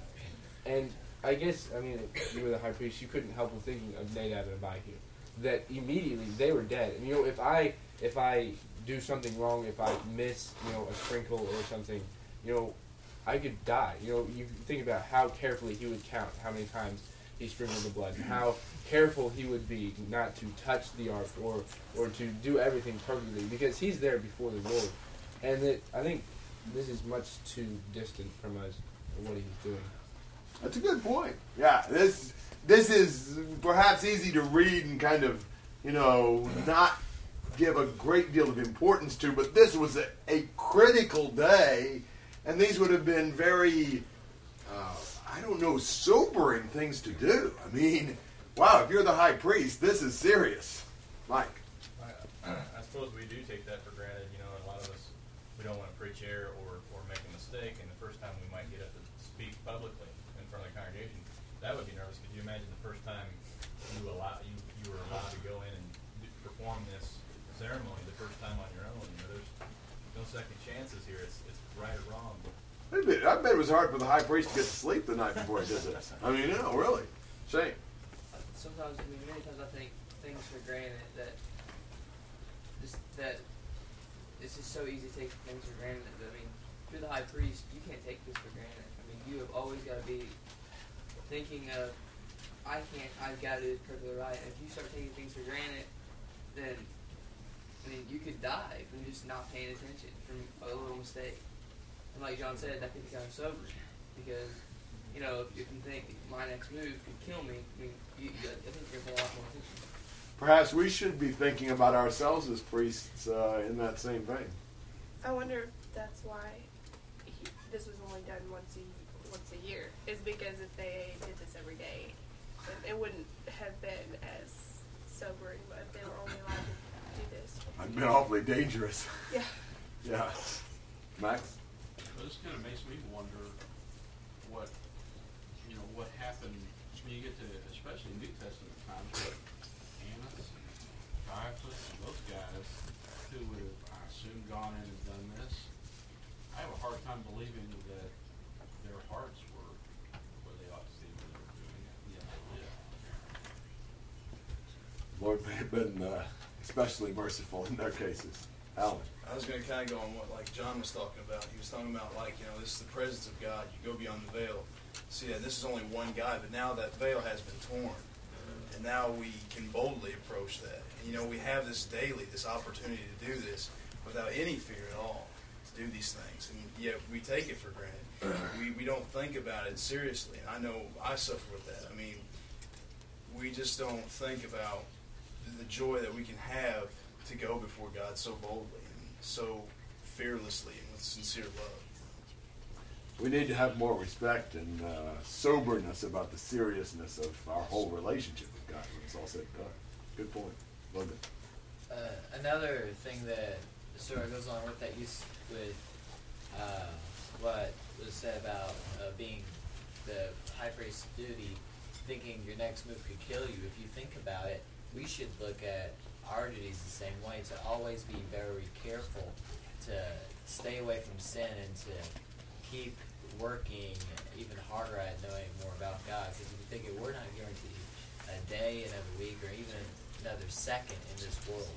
and I guess I mean you were the high priest. You couldn't help but thinking of Nadab and Abihu. That immediately they were dead. And you know if I if I do something wrong, if I miss you know a sprinkle or something, you know I could die. You know you think about how carefully he would count how many times he sprinkled the blood, and how careful he would be not to touch the ark or or to do everything perfectly because he's there before the Lord. And that I think this is much too distant from us what he's doing. That's a good point. Yeah, this this is perhaps easy to read and kind of, you know, not give a great deal of importance to, but this was a, a critical day, and these would have been very, uh, I don't know, sobering things to do. I mean, wow, if you're the high priest, this is serious. Mike. I, I suppose we do take that for granted. You know, a lot of us we don't want to preach error or, or make a mistake, and the first time we might get up to speak publicly in front of the congregation, that would be nervous. Could you imagine the first time you allow you you were allowed to go in and do, perform this ceremony the first time on your own? You know, there's no second chances here. It's it's right or wrong. I bet, I bet it was hard for the high priest to get to sleep the night before he did this. I mean, no, really. Shame. sometimes, I mean, many times I think things for granted that just that it's just so easy to take things for granted. I mean, you're the high priest, you can't take this for granted. I mean, you have always got to be thinking of, I can't, I've got to do this perfectly right. And if you start taking things for granted, then I mean, you could die from just not paying attention from a little mistake. And like John said, that could be kind of sobering because you know if you can think my next move could kill me, I mean, you, you, I think you're gonna a lot more attention. Perhaps we should be thinking about ourselves as priests uh, in that same vein. I wonder if that's why he, this was only done once a once a year. Is because if they did this every day, then it wouldn't have been as sobering. But if they were only allowed to do this. once a I've been awfully dangerous. Yeah. <laughs> Yeah. Max? Well, this kind of makes me wonder what, you know, what happened when you get to, especially New Testament times, what Annas, Caiaphas, those guys who would have, I assume, gone in and done this. I have a hard time believing that their hearts were where they ought to see when they were doing it. Yeah, they did. Lord may have been uh, especially merciful in their cases. I was going to kind of go on what like John was talking about. He was talking about like you know this is the presence of God. You go beyond the veil. See, that this is only one guy, but now that veil has been torn, and now we can boldly approach that. And you know we have this daily, this opportunity to do this without any fear at all. To do these things, and yet we take it for granted. we we don't think about it seriously. And I know I suffer with that. I mean, we just don't think about the joy that we can have to go before God so boldly and so fearlessly and with sincere love. We need to have more respect and uh, soberness about the seriousness of our whole relationship with God when it's all said and done. Good point. Logan. Uh, another thing that sort of goes along with that use with uh, what was said about uh, being the high priest's duty, thinking your next move could kill you. If you think about it, we should look at our duties the same way to always be very careful to stay away from sin and to keep working even harder at knowing more about God. Because if you think it, we're not guaranteed a day, another week, or even another second in this world.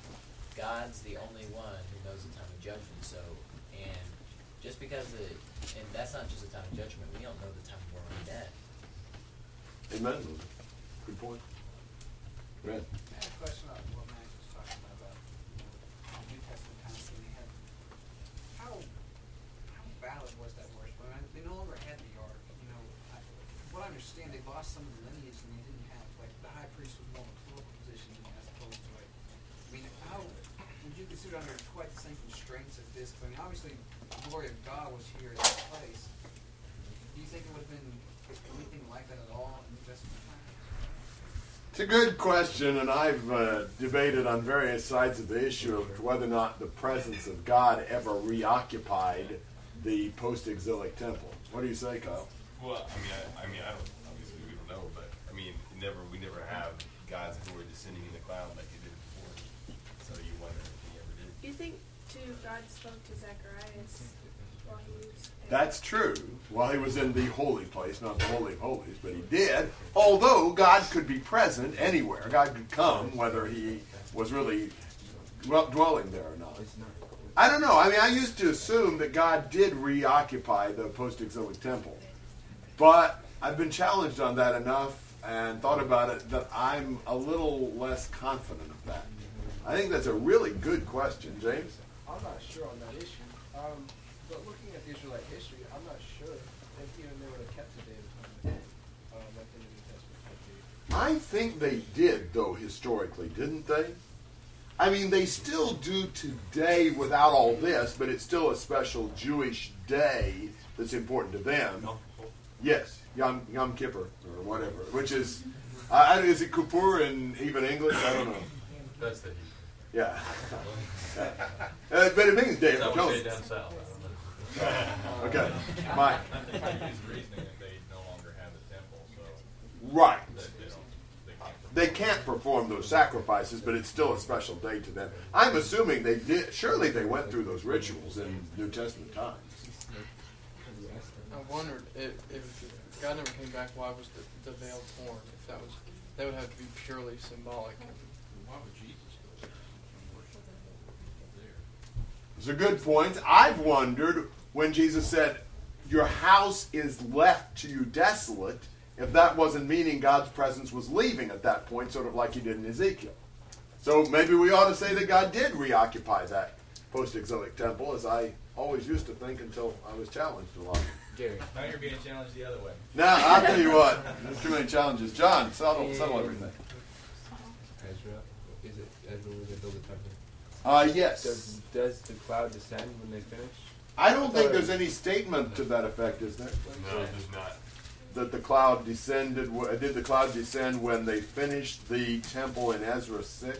God's the only one who knows the time of judgment. So, and just because it, and that's not just the time of judgment. We don't know the time we're on death. Amen. Good point. Red. understand they lost some of the lineage and they didn't have like the high priest was more of a political position as opposed to like I mean how would you consider under quite the same constraints as this? I mean obviously the glory of God was here in this place. Do you think it would have been anything like that at all in the Testament? It's a good question, and I've uh, debated on various sides of the issue of whether or not the presence of God ever reoccupied the post exilic temple. What do you say, Kyle? Well, I mean, I, I mean, I don't obviously we don't know, but I mean, never we never have God's glory descending in the cloud like He did before. So you wonder if He ever did. Do you think too? God spoke to Zacharias while he was. there. That's true. While he was in the holy place, not the holy of holies, but he did. Although God could be present anywhere, God could come, whether he was really dwelling there or not. I don't know. I mean, I used to assume that God did reoccupy the post-exilic temple, but I've been challenged on that enough and thought about it that I'm a little less confident of that. I think that's a really good question, James. I'm not sure on that issue. Um, but looking at the Israelite history, I'm not sure if even they would have kept the Day of Atonement um, like in the New Testament I think they did, though, historically, didn't they? I mean, they still do today without all this, but it's still a special Jewish day that's important to them. Yes, Yom, Yom Kippur, or whatever, which is, uh, is it Kippur in even English? I don't know. That's the Hebrew. Yeah. Uh, but it means Day of Atonement. down south. I. <laughs> Okay, <laughs> Mike. I think I use reasoning that they no longer have the temple, so. Right. They they can't. They can't perform those sacrifices, but it's still a special day to them. I'm assuming they did. Surely they went through those rituals in New Testament times. I wondered if, if God never came back, why was the, the veil torn? If that was, that would have to be purely symbolic. Why would Jesus go and worship there? It's a good point. I've wondered when Jesus said, Your house is left to you desolate, if that wasn't meaning God's presence was leaving at that point, sort of like he did in Ezekiel. So maybe we ought to say that God did reoccupy that post exilic temple, as I always used to think until I was challenged a lot. Gary. Now you're being challenged the other way. Now, I'll tell you what, there's too many challenges. John, settle, settle everything. Ezra, is it Ezra where they build the temple? Uh, yes. Does, does the cloud descend when they finish? I don't think there's any statement to that effect, is there? No, there's not. That the cloud descended. uh, Did the cloud descend when they finished the temple in Ezra six?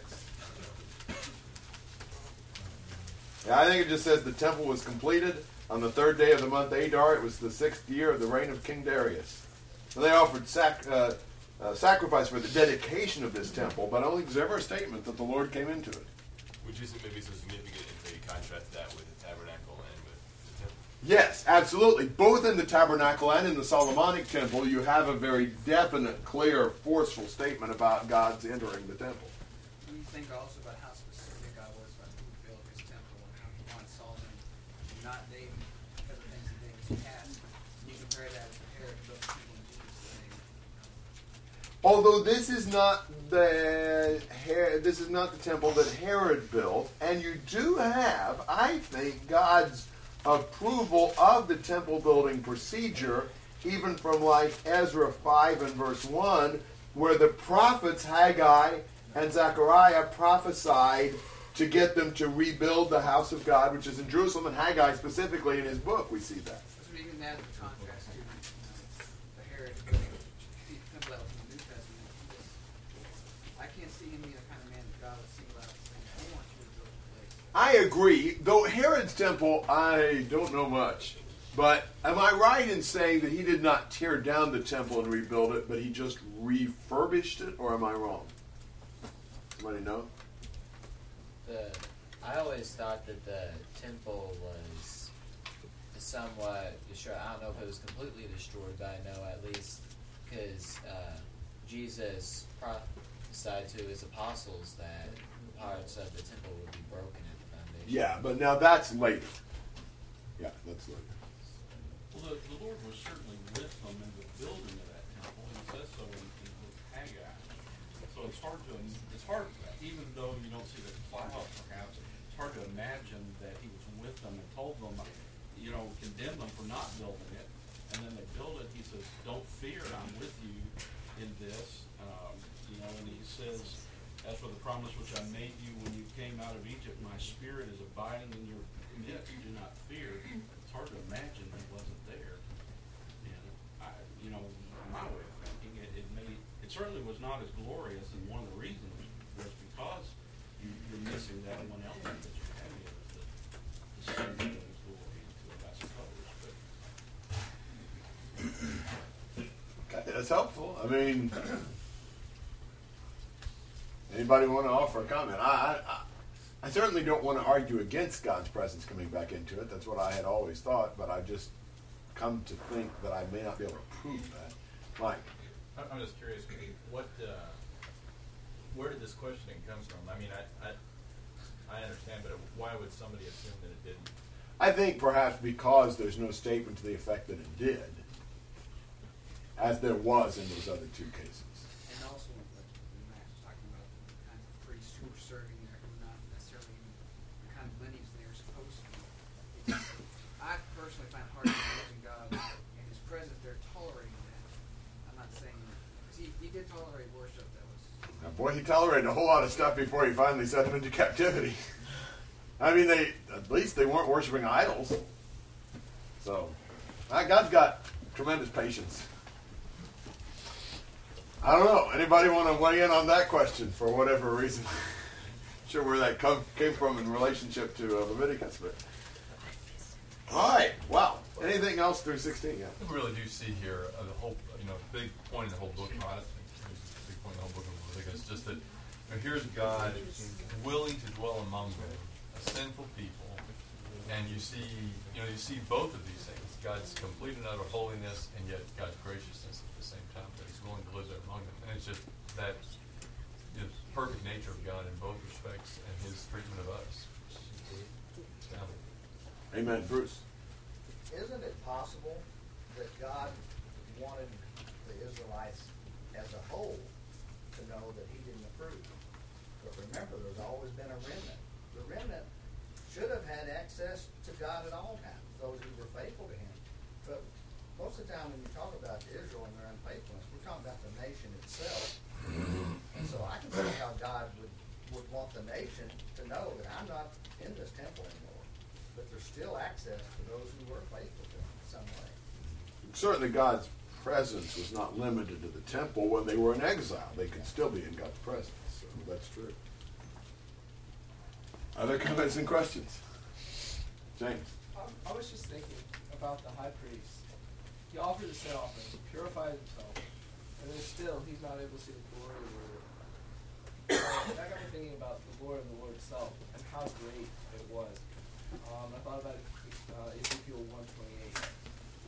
Yeah, I think it just says the temple was completed on the third day of the month Adar. It was the sixth year of the reign of King Darius. And they offered sac- uh, uh, sacrifice for the dedication of this temple, but I don't think there's ever a statement that the Lord came into it. Which isn't maybe so significant if they contrast that with the tabernacle and with the temple. Yes, absolutely. Both in the tabernacle and in the Solomonic temple, you have a very definite, clear, forceful statement about God's entering the temple. When you think also about how specific God was about who built his temple and how he wanted Solomon and not David because of things that David's past, and you compare that to Herod built the temple in Jesus' name. Although this is not the this is not the temple that Herod built, and you do have, I think, God's approval of the temple building procedure, even from like Ezra five and verse one, where the prophets Haggai and Zechariah prophesied to get them to rebuild the house of God, which is in Jerusalem, and Haggai specifically in his book we see that. So even that in contrast to you know, the Herod building the temple that was in the New Testament, he was, I can't see him being the kind of man that God would single out and say, I want you to build the place. I agree. Though Herod's temple, I don't know much. But am I right in saying that he did not tear down the temple and rebuild it, but he just refurbished it, or am I wrong? Somebody know? The I always thought that the temple was somewhat destroyed. I don't know if it was completely destroyed, but I know at least because uh, Jesus prophesied to his apostles that parts of the temple would be broken. Yeah, but now that's later. Yeah, that's later. Well, the, the Lord was certainly with them in the building of that temple. He says so in, in Haggai. So it's hard to, it's hard, even though you don't see the cloud perhaps, it's hard to imagine that he was with them and told them, you know, condemned them for not building it. And then they build it. He says, don't fear, I'm with you in this. Um, you know, and he says, as for the promise which I made you when you came out of Egypt, my spirit is abiding in your midst. Do not fear. It's hard to imagine he wasn't there. And I, you know, my way of thinking, it, it it certainly was not as glorious, and one of the reasons was because you, you're missing that one element that you have here, the, the of glory to it, I suppose, but. That's helpful. I mean, <clears throat> anybody want to offer a comment? I, I, I certainly don't want to argue against God's presence coming back into it. That's what I had always thought, but I just come to think that I may not be able to prove that. Mike, I'm, just curious, what, uh, where did this questioning come from? I mean, I, I, I understand, but why would somebody assume that it didn't? I think perhaps because there's no statement to the effect that it did, as there was in those other two cases. And also, like, when Max was talking about the kinds of priests who were serving there, who were not necessarily in the kind of lineage they were supposed to be. It's, I personally find it hard to imagine God in His presence there tolerating that. I'm not saying because he, he did tolerate worship that was. Now, boy, he tolerated a whole lot of stuff before he finally sent them into captivity. I mean, they at least they weren't worshiping idols. So, God's got tremendous patience. I don't know. Anybody want to weigh in on that question for whatever reason? <laughs> sure where that come, came from in relationship to uh, Leviticus, but all right. Wow. Anything else through sixteen? Yeah. We really do see here the whole, you know, big point in the whole book. I think the big point in the whole book of Leviticus, just that you know, here's God willing to dwell among them, a sinful people, and you see, you know, you see both of these things: God's complete and utter holiness, and yet God's graciousness at the same time. That He's willing to live there among them, and it's just that you know, perfect nature of God in both respects, and His treatment of us. Amen, Bruce. Isn't it possible that God wanted the Israelites as a whole to know that He didn't approve? But remember, there's always been a remnant. The remnant should have had access to God at all times, those who were faithful to Him. But most of the time, when you talk about Israel and their unfaithfulness, we're talking about the nation itself. And so I can see how God would, would want the nation to know that I'm not in this temple anymore. But there's still access to those who were faithful to Him in some way. Certainly, God's presence was not limited to the temple when they were in exile. They could still be in God's presence. So that's true. Other comments and questions? James. Um, I was just thinking about the high priest. He offered the sin offering, he purified himself, and then still he's not able to see the glory of the Lord. Uh, that got me thinking about the glory of the Lord itself and how great it was. Um, I thought about uh, Ezekiel 128,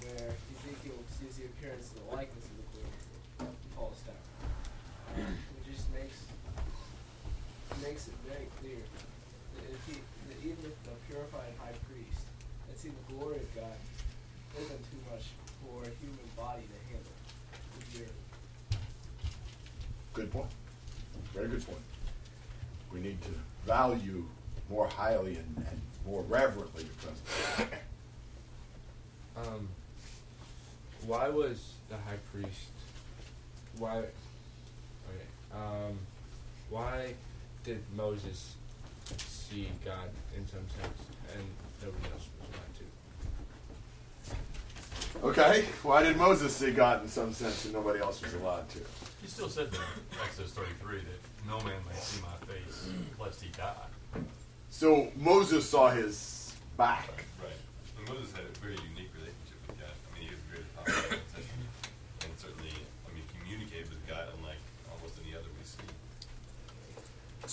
where Ezekiel sees the appearance of the likeness of the glory of the Lord. Falls down. Um, it just makes makes it very clear if he, even if the purified high priest had seen the glory of God, it would have been too much for a human body to handle. Good point. Very good point. We need to value more highly and, and more reverently your presence. <coughs> Um, why was the high priest? Why? Okay. Um, why did Moses see God in some sense, and nobody else was allowed to? Okay, why did Moses see God in some sense and nobody else was allowed to? He still said that in Exodus 33 that no man may see my face lest he die. So Moses saw his back. Right. And Moses had a very unique relationship with God. I mean, he was very powerful in the Testament, and certainly, I mean, communicated with God unlike almost any other we see.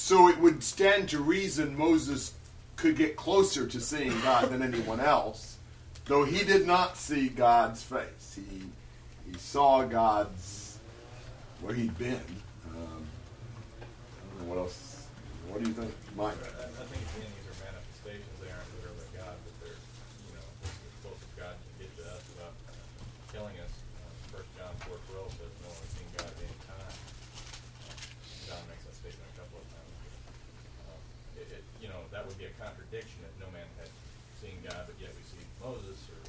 So it would stand to reason Moses could get closer to seeing God than anyone else, though he did not see God's face. He he saw God's where he'd been. Um, I don't know what else. What do you think, Mike? I, I think again these are manifestations. They aren't literally God, but they're you know this is as close as God can get to us without killing us. Uh, First John four twelve says no one has seen God at any time. Uh, John makes that statement a couple of times. Uh, it, it, you know that would be a contradiction if no man had seen God, but yet we see Moses or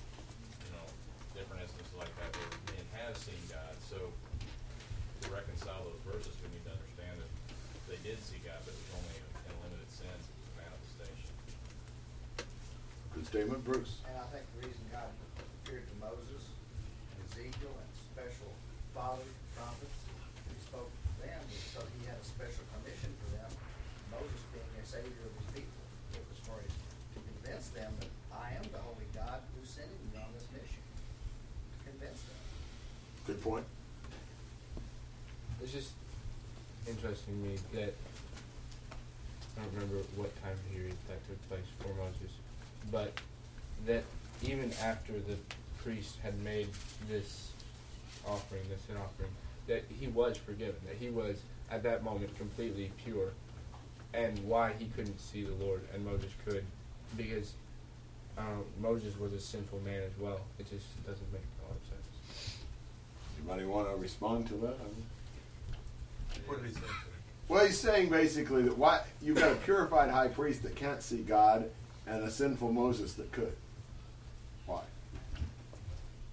you know different instances like that where men have seen God. So to reconcile those verses, we need to understand that they did see God, but it was only in a limited sense. It was a manifestation. Good statement, Bruce. And I think the reason God appeared to Moses and Ezekiel and special fathers, prophets, he spoke to them was so he had a special commission for them. Moses being a savior of his people. It was for his, to convince them that I am the holy God who's sending you on this mission. To convince them. Good point. It's just interesting to me that I don't remember what time period that took place for Moses, but that even after the priest had made this offering, this sin offering, that he was forgiven, that he was at that moment completely pure, and why he couldn't see the Lord and Moses could, because um, Moses was a sinful man as well. It just doesn't make a lot of sense. Anybody want to respond to that? What did he say? Well, he's saying basically that why you've got a purified high priest that can't see God and a sinful Moses that could. Why?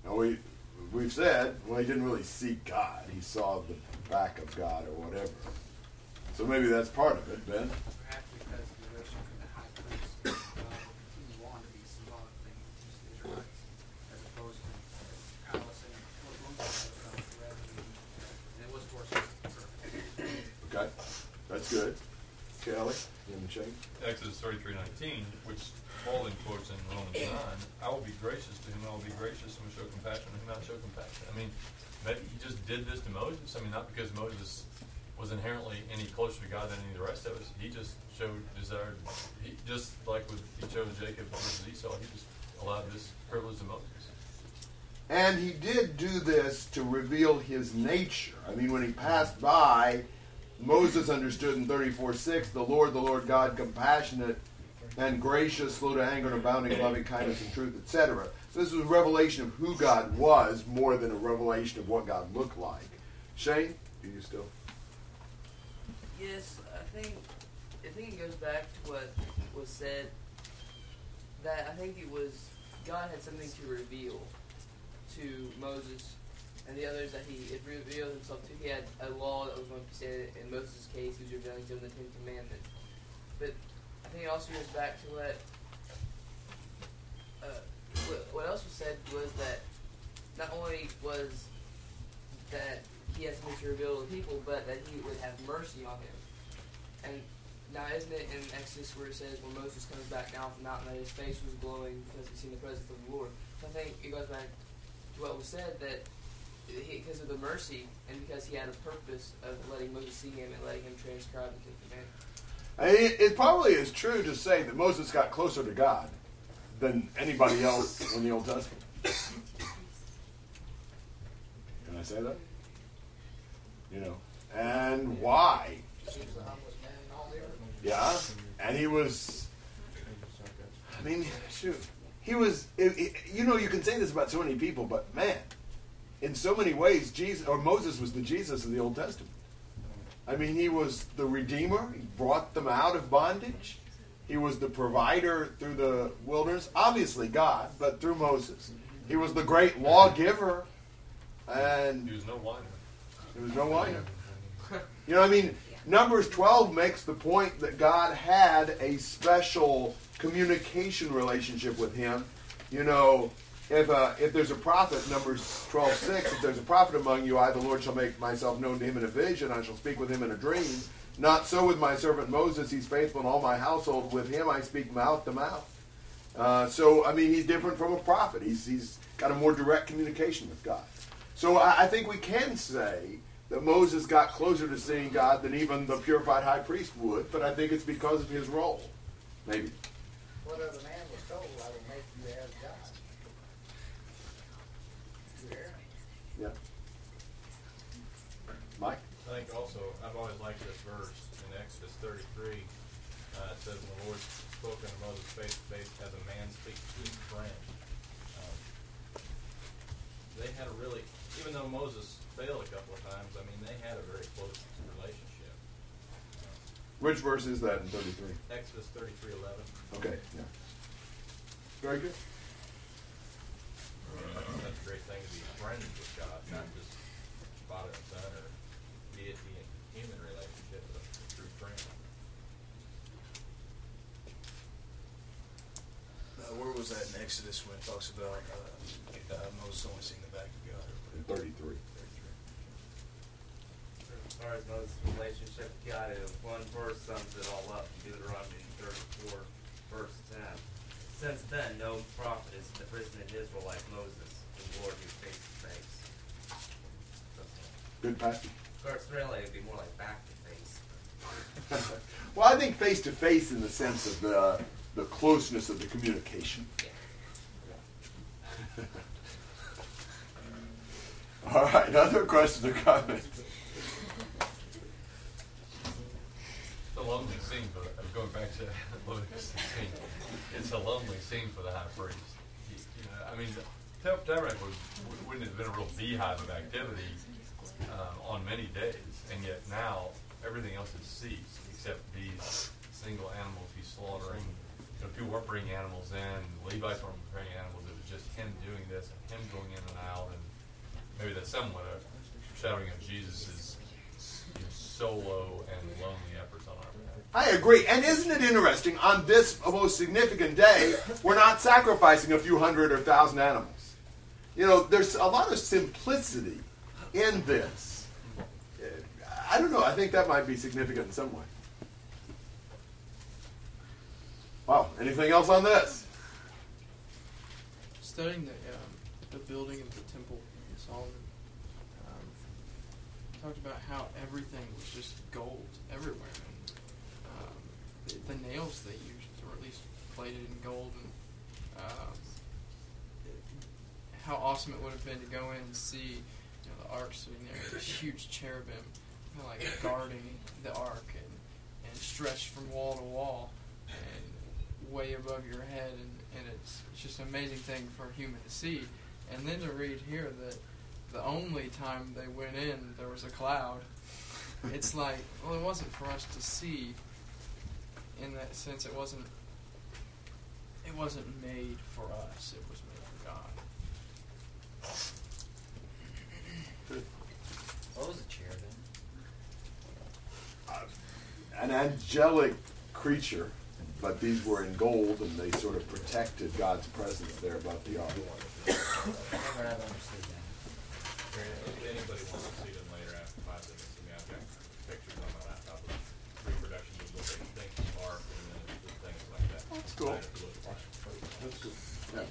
Now we we've said well he didn't really see God; he saw the back of God or whatever. So maybe that's part of it, Ben. Perhaps because the relationship with the high priest uh, will continue to be symbolic thing to Israelites, as opposed to Alice saying, well, Moses has done it forever, and it was for a specific purpose. Okay, that's good. Kelly, Shane. Exodus thirty-three nineteen, which Paul then quotes in Romans nine, I will be gracious to whom I will be gracious and will show compassion to whom I will show compassion. I mean, maybe he just did this to Moses. I mean, not because Moses was inherently any closer to God than any of the rest of us. He just showed desire. He just like with he chose Jacob versus Esau. He just allowed this privilege to Moses. And he did do this to reveal his nature. I mean, when he passed by, Moses understood in 34 6, the Lord, the Lord God, compassionate and gracious, slow to anger, and abounding in loving kindness and truth, etc. So this was a revelation of who God was more than a revelation of what God looked like. Shane, do you still? Yes, I think I think it goes back to what was said that I think it was God had something to reveal to Moses and the others that he revealed himself to. He had a law that was going to be said in Moses' case, he was revealing to him the Ten Commandments. But I think it also goes back to what uh, what, else was said was that not only was that he something to reveal to the people, but that he would have mercy on him. And now, isn't it in Exodus where it says when Moses comes back down from the mountain that his face was glowing because he's seen the presence of the Lord? So I think it goes back to what was said that because of the mercy and because he had a purpose of letting Moses see him and letting him transcribe the Ten Commandments. It, it probably is true to say that Moses got closer to God than anybody else in the Old Testament. Can I say that? You know, and why? Yeah, and he was. I mean, shoot, he was. You know, you can say this about so many people, but man, in so many ways, Jesus or Moses was the Jesus of the Old Testament. I mean, he was the redeemer. He brought them out of bondage. He was the provider through the wilderness. Obviously, God, but through Moses. He was the great lawgiver, and He was no whiner. there was no whiner. You know, I mean, Numbers 12 makes the point that God had a special communication relationship with him. You know, if, uh, if there's a prophet, Numbers 12 6, if there's a prophet among you, I, the Lord, shall make myself known to him in a vision. I shall speak with him in a dream. Not so with my servant Moses. He's faithful in all my household. With him I speak mouth to mouth. Uh, so, I mean, he's different from a prophet. He's, he's got a more direct communication with God. So I, I think we can say that Moses got closer to seeing God than even the purified high priest would, but I think it's because of his role. Maybe. What man was told, I will make you as God? You hear? Yeah. Mike? I think also, I've always liked this verse in Exodus 33. Uh, it says, "When the Lord spoke unto Moses face to face as a man speaks to his friend." Um, they had a really, even though Moses failed a couple of times, I mean, they had a very close relationship. Which verse is that in 33? Exodus 33:11. Okay, yeah. Very good. That's a great thing to be friends with God, not just father and son or deity and human relationship, but a true friend. Uh, where was that in Exodus when it talks about uh, uh, Moses only seeing the back of God? In 33. As far as Moses' relationship with God, one verse sums it all up in Deuteronomy 34, verse 10. Since then, no prophet has risen in Israel like Moses, the Lord who face to face. Good passage. Of course, really, it'd be more like back to face. <laughs> well, I think face to face in the sense of the the closeness of the communication. <laughs> All right, other questions or comments? It's a lonely scene for the, going back to <laughs> Leviticus 16. It's a lonely scene for the high priest. He, you know, I mean, the tabernacle would, wouldn't have been a real beehive of activity uh, on many days, and yet now everything else has ceased except these single animals he's slaughtering. You know, people weren't bringing animals in. Levites weren't bringing animals. It was just him doing this and him going in and out, and maybe that's somewhat a shadowing of Jesus' solo and lonely efforts on our behalf. I agree. And isn't it interesting? On this most significant day, we're not sacrificing a few hundred or thousand animals. You know, there's a lot of simplicity in this. I don't know. I think that might be significant in some way. Wow. Anything else on this? Studying the um, the building of the temple in Solomon, um, talked about how everything was just gold everywhere. And, um, the, the nails they used were at least plated in gold, and it, how awesome it would have been to go in and see you know, the ark sitting there, this huge cherubim, kind of like guarding the ark, and and stretched from wall to wall, way above your head, and, and it's, it's just an amazing thing for a human to see. And then to read here that the only time they went in, there was a cloud. <laughs> It's like, well, it wasn't for us to see. In that sense, it wasn't. It wasn't made for us. It was made for God. What was a cherubim? An angelic creature, but these were in gold, and they sort of protected God's presence there above the ark. Never have understood that. If anybody wants to see them later after five minutes, I mean, I've got pictures on my laptop of reproductions of what they think are, and then things like that. That's cool. Excited to look at it. That's good. Yeah.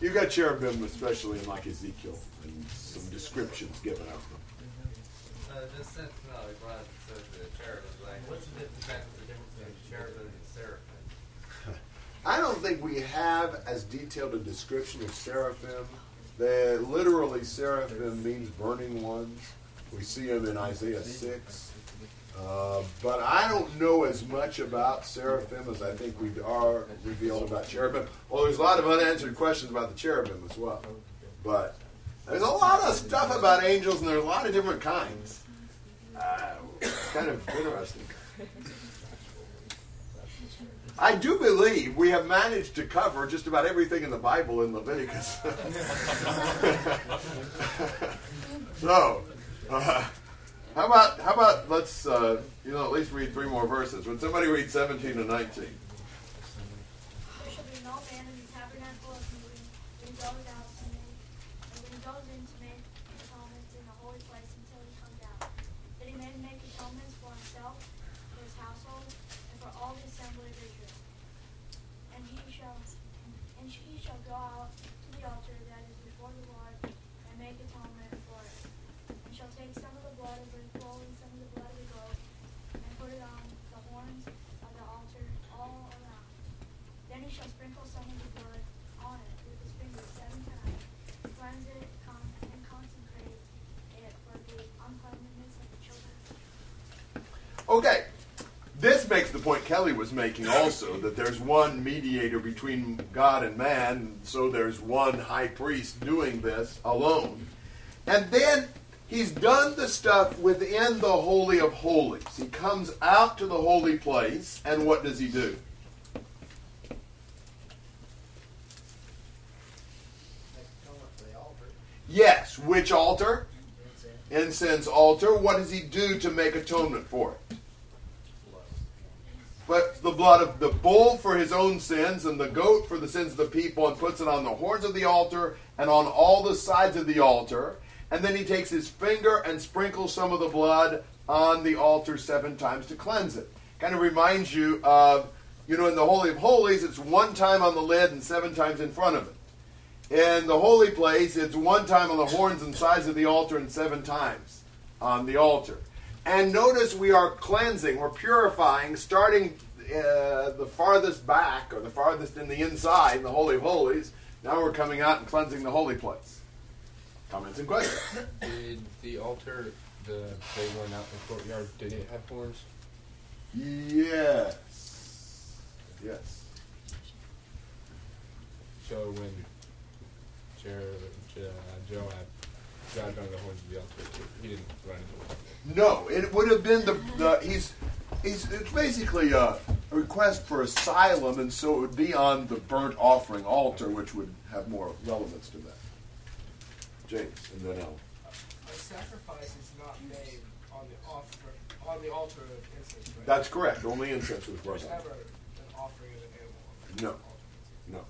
You got cherubim, especially in like Ezekiel, and some descriptions given of them. Uh, just since, no, we brought up the cherubim, like, what's the difference, the difference between cherubim and seraphim? I don't think we have as detailed a description of seraphim. The literally seraphim means burning ones. We see them in Isaiah six. Uh, but I don't know as much about seraphim as I think we are revealed about cherubim. Well, there's a lot of unanswered questions about the cherubim as well. But there's a lot of stuff about angels, and there are a lot of different kinds. Uh, kind of interesting. I do believe we have managed to cover just about everything in the Bible in Leviticus. <laughs> so, uh, how about how about let's uh, you know at least read three more verses. Would somebody read seventeen and nineteen? There shall be no man in the tabernacle of meeting when he goes out to make, and when he goes in to make atonements in the holy place until he comes out, that he may make atonements for himself, for his household, and for all the assembly of Israel. And he shall, and he shall go out to the altar that is before the Lord, and make atonement for it. And shall take some of the blood of the bull and some of the blood of the goat, and put it on the horns of the altar all around. Then he shall sprinkle some of the blood on it with his fingers seven times, cleanse it con- and consecrate it for the uncleanness of the children. Okay. This makes the point Kelly was making also that there's one mediator between God and man, so there's one high priest doing this alone. And then he's done the stuff within the Holy of Holies. He comes out to the holy place, and what does he do? Yes, which altar? Incense altar. What does he do to make atonement for it? But the blood of the bull for his own sins and the goat for the sins of the people and puts it on the horns of the altar and on all the sides of the altar. And then he takes his finger and sprinkles some of the blood on the altar seven times to cleanse it. Kind of reminds you of, you know, in the Holy of Holies, it's one time on the lid and seven times in front of it. In the holy place, it's one time on the horns and sides of the altar and seven times on the altar. And notice we are cleansing, we're purifying, starting uh, the farthest back or the farthest in the inside, in the Holy of Holies. Now we're coming out and cleansing the holy place. Comments and questions? <coughs> Did the altar, the big one out in the courtyard, did it have horns? Yes. Yes. So when Jer- Joab got on the horns of the altar, he didn't run into it. No, it would have been the, the he's he's it's basically a, a request for asylum, and so it would be on the burnt offering altar, which would have more relevance to that. James, and then Ellen. A sacrifice is not made on the offer, on the altar of incense, right? That's correct. Only incense was brought There's never an offering of an animal. No, no.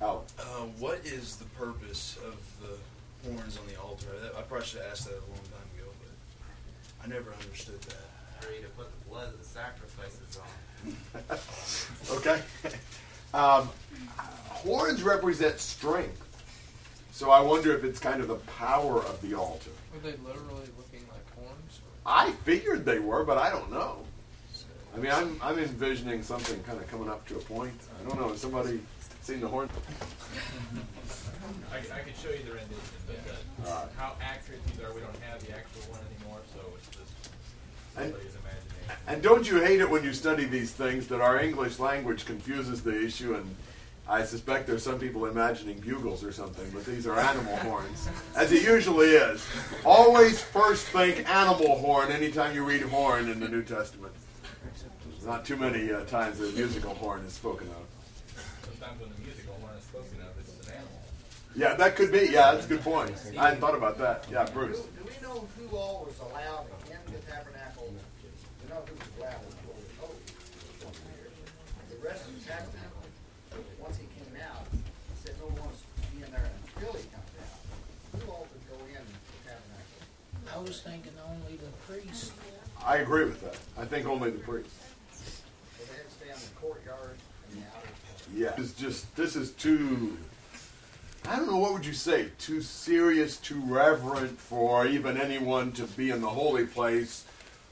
Alan. Uh, what is the purpose of the horns on the altar? I, I probably should have asked that a long time ago, but I never understood that. Ready to put the blood of the sacrifices on. <laughs> okay. Um, horns represent strength. So I wonder if it's kind of the power of the altar. Were they literally looking like horns? I figured they were, but I don't know. I mean, I'm, I'm envisioning something kind of coming up to a point. I don't know. Has somebody seen the horn? I, I could show you the rendition, but uh, Alright. how accurate these are, we don't have the actual one anymore, so it's just And- somebody's imagination. And don't you hate it when you study these things that our English language confuses the issue and I suspect there's some people imagining bugles or something, but these are animal <laughs> horns, as it usually is. Always first think animal horn anytime you read horn in the New Testament. There's not too many uh, times that a musical horn is spoken of. Sometimes when the musical horn is spoken of, it's an animal. Yeah, that could be. Yeah, that's a good point. I hadn't thought about that. Yeah, Bruce. Do, do we know who all was allowed in the tabernacle? We know who was allowed in the holy of holies once a year. The rest of the tabernacle, once he came out, he said no one was to be in there until he comes out. Who all could go in the tabernacle? I was thinking only the priest. I agree with that. I think only the priest. So they had to stay in the courtyard and the outer. Yeah. This is just this is too I don't know what would you say, too serious, too reverent for even anyone to be in the holy place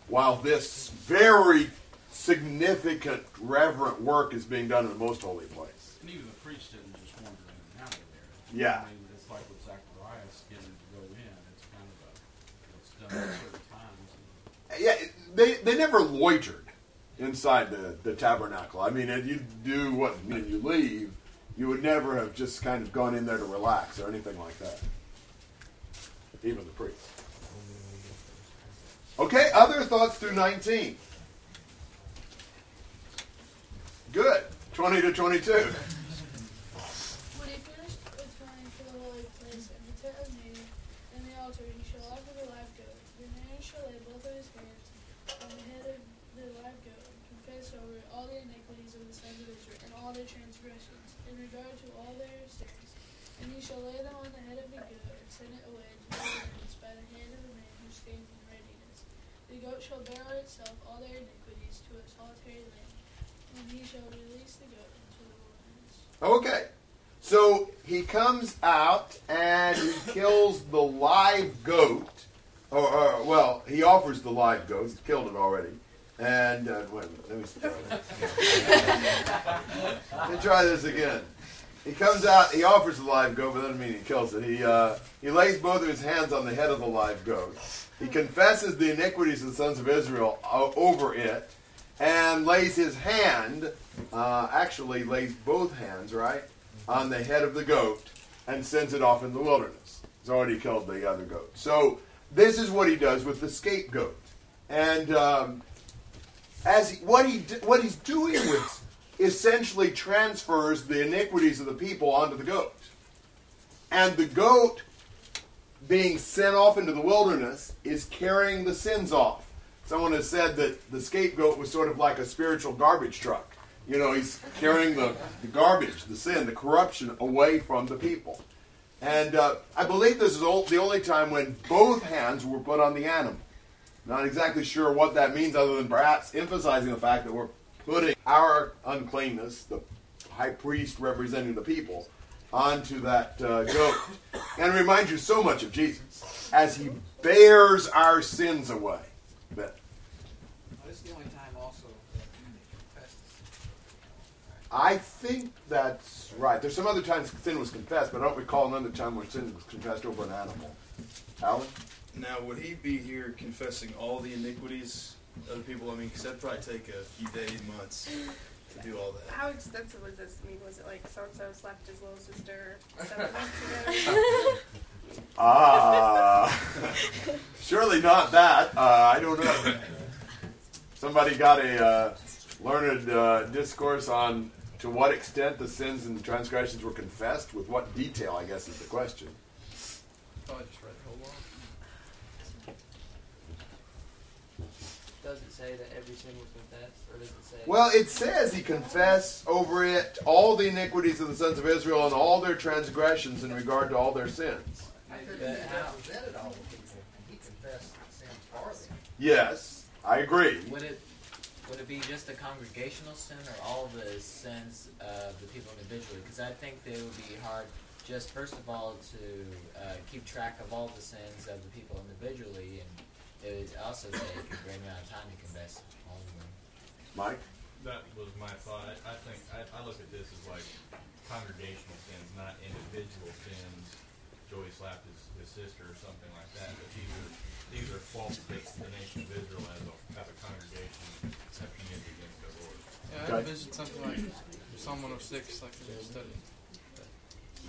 while this very significant reverent work is being done in the most holy place. And even the priest didn't just wander in and out of there. Yeah. I mean, it's like with Zacharias getting to go in. It's kind of a, it's done at certain times. Yeah, they they never loitered inside the, the tabernacle. I mean, if you do what when you leave, you would never have just kind of gone in there to relax or anything like that. Even the priest. Okay, other thoughts through 19. Good. 20 to 22. When he finished atoning for the holy place and the tent of meeting and the altar, he shall offer the live goat. The man shall lay both of his hands on the head of the live goat and confess over it all the iniquities of the sons of Israel and all their transgressions in regard to all their sins. And he shall lay them on the head of the goat and send it away to the wilderness by the hand of the man who stands in readiness. The goat shall bear on itself all their iniquities to a solitary land, and he shall release the goat into the wilderness. Okay. So he comes out and he kills the live goat. Or, or well, he offers the live goat. He's killed it already. And uh, wait let me Let me try this again. He comes out. He offers the live goat, but doesn't mean he kills it. He uh, he lays both of his hands on the head of the live goat. He confesses the iniquities of the sons of Israel over it, and lays his hand, uh, actually lays both hands, right, on the head of the goat and sends it off in the wilderness. He's already killed the other goat. So this is what he does with the scapegoat. And um, as he, what he what he's doing with essentially transfers the iniquities of the people onto the goat. And the goat being sent off into the wilderness is carrying the sins off. Someone has said that the scapegoat was sort of like a spiritual garbage truck. You know, he's carrying the, the garbage, the sin, the corruption away from the people. And uh, I believe this is the only time when both hands were put on the animal. Not exactly sure what that means, other than perhaps emphasizing the fact that we're putting our uncleanness, the high priest representing the people, onto that uh, goat. And it reminds you so much of Jesus as he bears our sins away. But This is the only time also that I think that's right. There's some other times sin was confessed, but I don't recall another time where sin was confessed over an animal. Alan? Now, would he be here confessing all the iniquities of the people? I mean, because that'd probably take a few days, months to do all that. How extensive was this? I mean, was it like so and so slapped his little sister seven <laughs> months ago? <laughs> Ah, surely not that. Uh, I don't know. Somebody got a uh, learned uh, discourse on to what extent the sins and the transgressions were confessed. With what detail, I guess, is the question. Probably just read the whole law. Does it say that every sin was confessed, or does it say? Well, it says he confessed over it all the iniquities of the sons of Israel and all their transgressions in regard to all their sins. He represented all the people, and he confessed the sins for them. Yes, I agree. Would it would it be just a congregational sin or all the sins of the people individually? Because I think that it would be hard, just first of all, to uh, keep track of all the sins of the people individually, and it would also take a great amount of time to confess all of them. Mike? That was my thought. I, I think, I, I look at this as like congregational sins, not individual sins. Joey slapped his, his sister or something like that, but these are, these are faults that the nation of Israel as a, as a congregation have committed against their Lord. Yeah, I envision something like Psalm 106, like we just studied.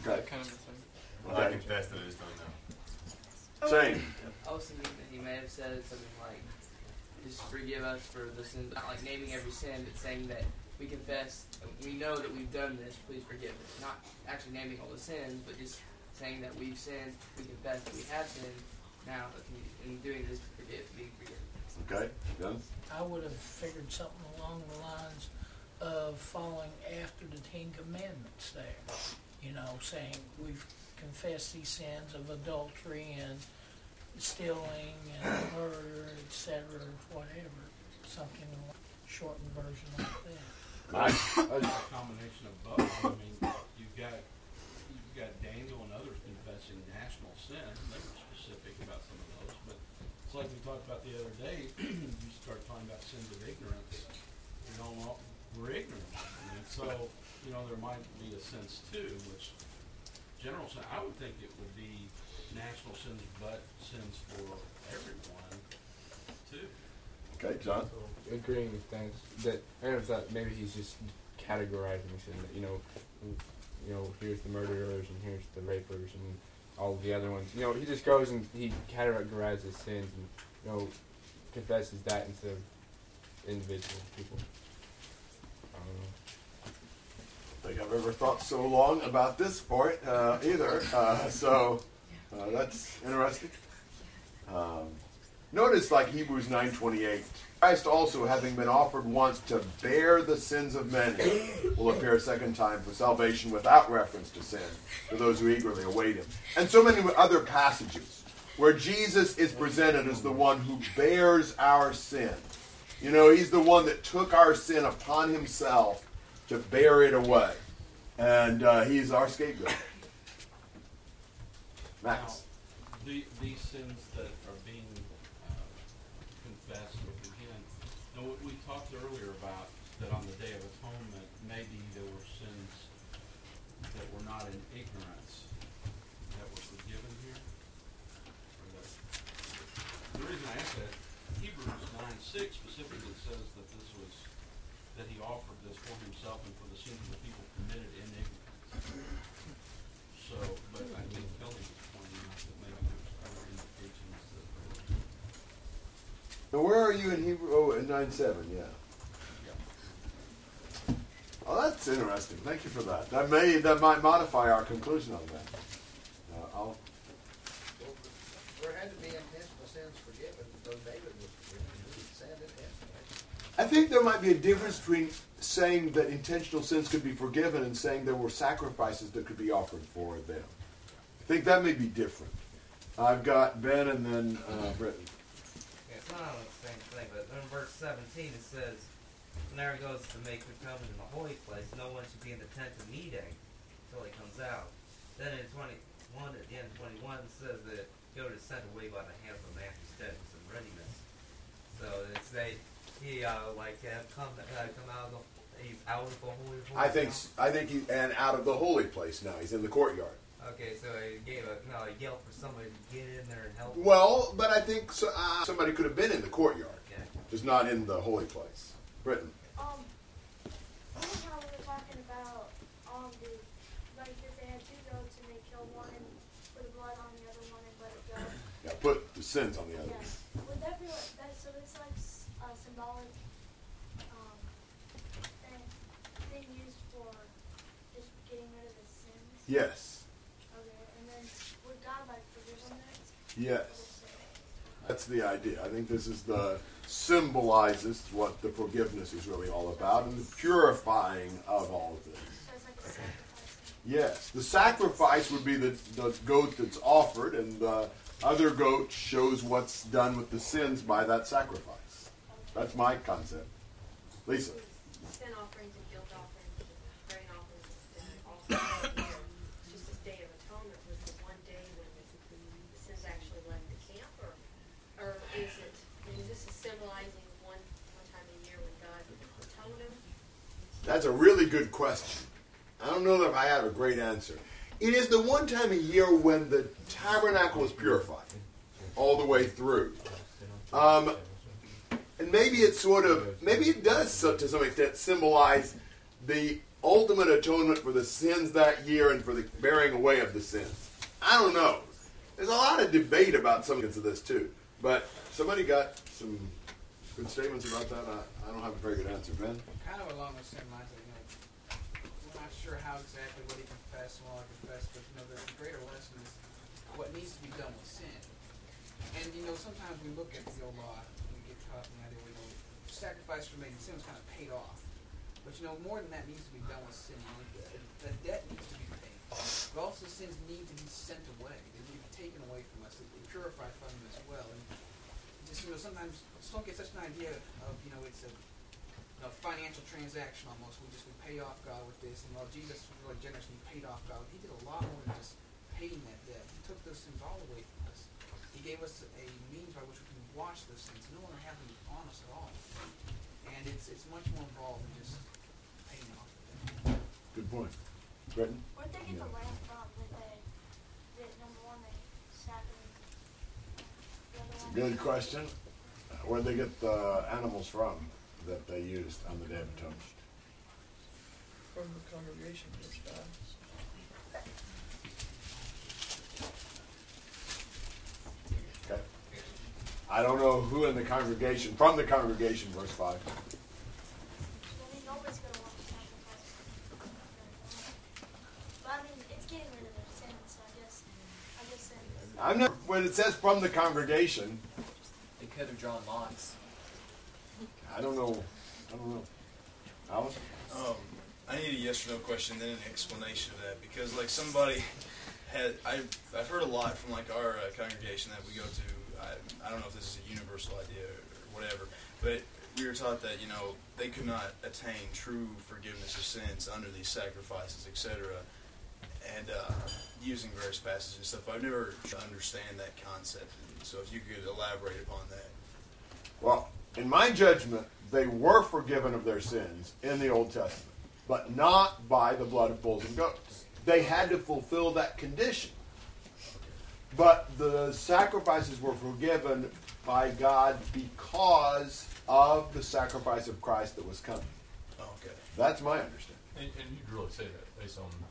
Okay. That kind of a thing. Well, I confess that I just don't know. Oh, Same. I was thinking that he may have said something like, "Just forgive us for the sins," not like naming every sin, but saying that we confess, we know that we've done this. Please forgive us. Not actually naming all the sins, but just saying that we've sinned. We confess that we have sinned. Now, if in doing this, forgive, be forgiven. Okay, done. I would have figured something along the lines of following after the Ten Commandments there. You know, saying we've confessed these sins of adultery and stealing and murder, etc., whatever. Something like shortened version like that. <coughs> a combination of both. I mean, you've got you've got Daniel and others confessing national sin. They were specific about some of those, but it's like we talked about the other day. <clears throat> you start talking about sins of ignorance. You know, well, we're ignorant. I mean, so you know there might be a sense too, which general sin. I would think it would be national sins, but sins for everyone too. Okay, John. agreeing with things that I don't know if that maybe he's just categorizing sin that you know you know here's the murderers and here's the rapers and all the other ones you know he just goes and he categorizes sins and you know confesses that instead of individual people I don't know think I've ever thought so long about this point uh, either. Uh, so uh, that's interesting. Um, notice, like Hebrews nine twenty eight, Christ also, having been offered once to bear the sins of many, will appear a second time for salvation without reference to sin for those who eagerly await Him. And so many other passages where Jesus is presented as the one who bears our sin. You know, He's the one that took our sin upon Himself to bear it away. And uh, he's our scapegoat. Max. The, these sins that are being uh, confessed again, and what we talked earlier about that on the Day of Atonement, maybe there were sins that were not in ignorance that were forgiven here. Or that- The reason I ask that, Hebrews nine six specifically says that this was, that he offered this for himself and for the sins of the people committed in ignorance. So, but I think Kelly was pointing out that maybe there's other indications that. Now, where are you in Hebrew? Oh, in 9 7, yeah. Oh, that's interesting. Thank you for that. That may that might modify our conclusion on that. Uh, I'll, There had to be intentional sins forgiven, though David was forgiven. I think there might be a difference between saying that intentional sins could be forgiven and saying there were sacrifices that could be offered for them. I think that may be different. I've got Ben and then uh, Britton. The same thing, but in verse 17 it says, Whenever he goes to make atonement in the holy place, no one should be in the tent of meeting until he comes out. Then in 21, at the end of 21, it says that Yoda is sent away by the hand of who's dead with some readiness. So it's they, he, uh, like, uh, come, uh, come out of the, he's out of the holy place. I think now? I think he and out of the holy place now. He's in the courtyard. Okay, so he gave a, no, a yell for somebody to get in there and help. Well, but I think so, uh, somebody could have been in the courtyard, Okay. just not in the holy place. Britton. Um, remember how we were talking about, um, the, like, if they had two goats and they killed one and put the blood on the other one and let it go? Yeah, put the sins on the other. Yes. Would that be like, that, so it's like s- a symbolic, um, thing, thing used for just getting rid of the sins? Yes. Okay, and then would God like forgive them that? Yes. That's the idea. I think this is the symbolizes what the forgiveness is really all about and the purifying of all of this. Yes, the sacrifice would be the, the goat that's offered, and the other goat shows what's done with the sins by that sacrifice. That's my concept. Lisa. Sin offerings and guilt offerings, and grain offerings, and also just this day of atonement was the one day when the sins actually left the camp, or, or is it, is this symbolizing one, one time a year when God atoned them? That's a really good question. I don't know if I have a great answer. It is the one time a year when the tabernacle is purified, all the way through. Um, and maybe it sort of, maybe it does to some extent symbolize the ultimate atonement for the sins that year and for the bearing away of the sins. I don't know. There's a lot of debate about some of this too. But somebody got some good statements about that. I, I don't have a very good answer, Ben. Kind of along the same lines. You know, we're not sure how exactly what he confessed and all he confessed, but you know, the greater lesson is what needs to be done with sin. And you know, sometimes we look at the old law and we get caught in the idea you know, sacrifice for making sin was kind of paid off. But you know, more than that needs to be done with sin. The, the debt needs to be paid. But also, sins need to be sent away. They need to be taken away from us. They purified from them as well. And just you know, sometimes just don't get such an idea of you know, it's a you know, financial transaction almost. We just we pay off God with this, and while Jesus was really generous and he paid off God, he did a lot more than just paying that debt. He took those sins all away from us. He gave us a means by which we can wash those sins. No longer have them on us at all. And it's it's much more involved than just paying off the debt. Good point. Britton? Where'd they get the lamb from that they, that number one, they sacrificed? The It's a good question. Where'd they get the animals from that they used on the Day of Atonement? From the congregation, verse 5. Okay. I don't know who in the congregation, from the congregation, verse 5. I mean, nobody's gonna want to sacrifice. But I mean, it's getting rid of their sins, so I guess, I guess then. I'm not, when it says from the congregation, They could have drawn lots. I don't know. I don't know. Alice? Um, I need a yes or no question, then an explanation of that because like somebody had I've I've heard a lot from like our uh, congregation that we go to. I, I don't know if this is a universal idea or whatever, but we were taught that you know they could not attain true forgiveness of sins under these sacrifices, etc. And uh, using various passages and stuff. But I've never understand that concept. And so if you could elaborate upon that. Well, in my judgment, they were forgiven of their sins in the Old Testament, but not by the blood of bulls and goats. They had to fulfill that condition. But the sacrifices were forgiven by God because of the sacrifice of Christ that was coming. Okay. That's my understanding. And, and you could really say that based on Romans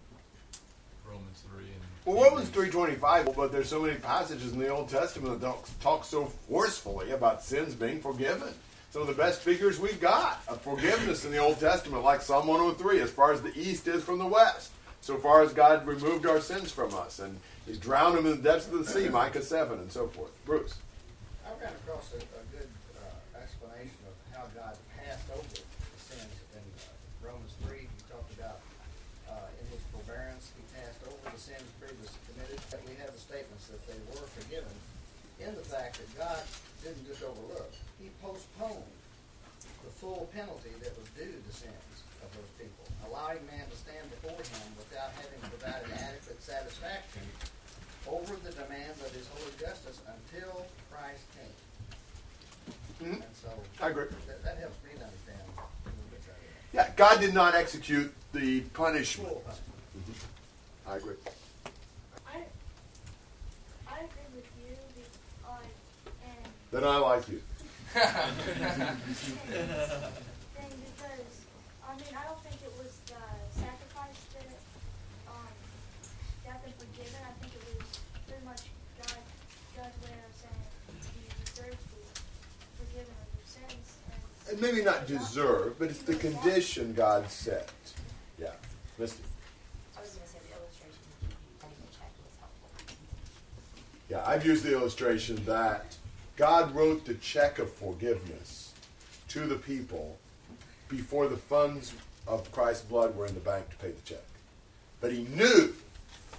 3 and. Well, Romans 3.25, but there's so many passages in the Old Testament that don't talk so forcefully about sins being forgiven. Some of the best figures we've got of forgiveness in the Old Testament, like Psalm 103, as far as the east is from the west, so far as God removed our sins from us, and He's drowned them in the depths of the sea, Micah 7, and so forth. Bruce. I've ran across a good uh, explanation of how God passed over the sins in uh, Romans three, he talked about, uh, in his forbearance, he passed over the sins previously committed. That we have the statements that they were forgiven in the fact that God didn't just overlook, he postponed the full penalty that was due to the sins of those people, allowing man to stand before him without having provided adequate satisfaction over the demands of his holy justice until Christ came. Mhm. And so I agree. That, that helps me understand a little bit better. Yeah, God did not execute the punishment. Full punishment. Mhm. I agree. I I agree with you, be- like, and Then I like you. <laughs> thing because I mean I don't think it was the sacrifice that um got them forgiven. I think it was pretty much God God's way of saying you deserve to be forgiven of your sins. And And maybe not deserve, but it's the condition God set. Yeah. Misty. I was gonna say the illustration of writing a check was helpful. Yeah, I've used the illustration that God wrote the check of forgiveness to the people before the funds of Christ's blood were in the bank to pay the check. But he knew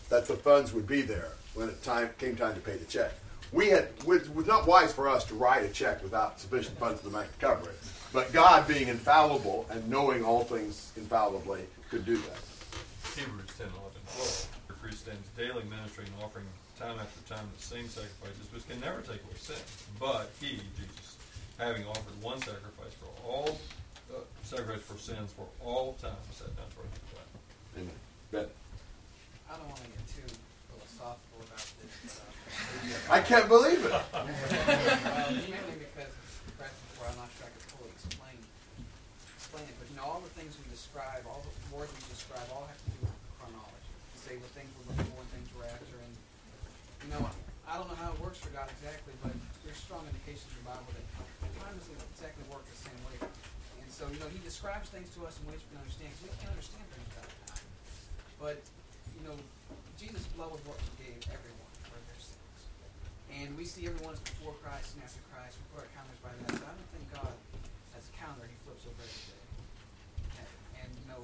that the funds would be there when it time came time to pay the check. We had it was not wise for us to write a check without sufficient funds in the bank to cover it. But God, being infallible and knowing all things infallibly, could do that. Hebrews 10, 11, 12. The priest stands daily ministering and offering time after time the same sacrifices, which can never take away sin. But he, Jesus, having offered one sacrifice for all, uh, sacrifice for sins for all time, sat down for his Amen. Ben. I don't want to get too philosophical about this. I can't believe it. well, mainly because before I'm not sure I could fully explain explain it. But you know, all the things we describe, all the words we describe, all have to do with chronology. Say what things we're looking for and things we're after. And you know, I don't know how it works for God exactly, but there's strong indications in the Bible that time doesn't exactly work the same way. And so, you know, He describes things to us in ways we can understand. Because we can't understand things without time. But you know, Jesus' was what everyone for their sins. And we see everyone as before Christ and after Christ. We put our counters by that. But I don't think God has a calendar he flips over every day. And, and you know,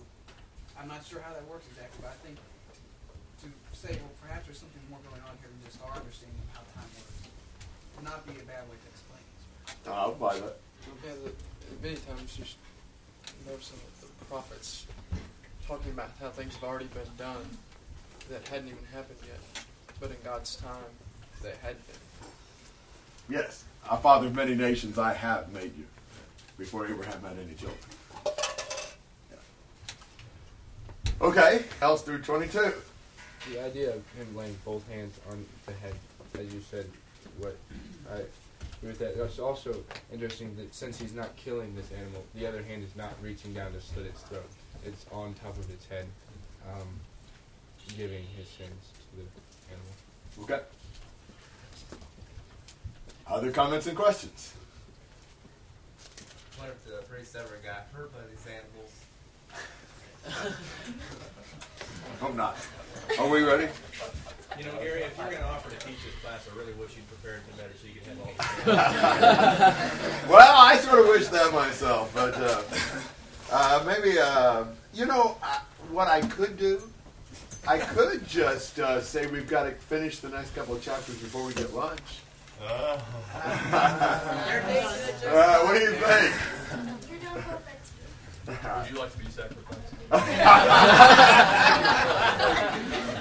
I'm not sure how that works exactly, but I think to say, well, perhaps there's something more going on here than just our understanding of how time works would not be a bad way to explain it. I'll buy that. Yeah, the, many times you s- notice some of the prophets talking about how things have already been done that hadn't even happened yet, but in God's time they had been. Yes, our father of many nations, I have made you before Abraham had any children. Yeah. Okay, else through 22. The idea of him laying both hands on the head, as you said, what I agree with that. It's also interesting that since he's not killing this animal, the other hand is not reaching down to slit its throat. It's on top of its head, um, giving his sins to the animal. Okay. Other comments and questions? What if the priest ever got hurt by these animals? Hope not. Are we ready? You know, Gary, if you're going to offer to teach this class, I really wish you'd prepared it better so you could have all the. <laughs> <laughs> well, I sort of wish that myself, but uh, uh, maybe, uh, you know, uh, what I could do, I could just uh, say we've got to finish the next couple of chapters before we get lunch. Uh, uh, <laughs> what do you think? Would you like to be sacrificed? <laughs>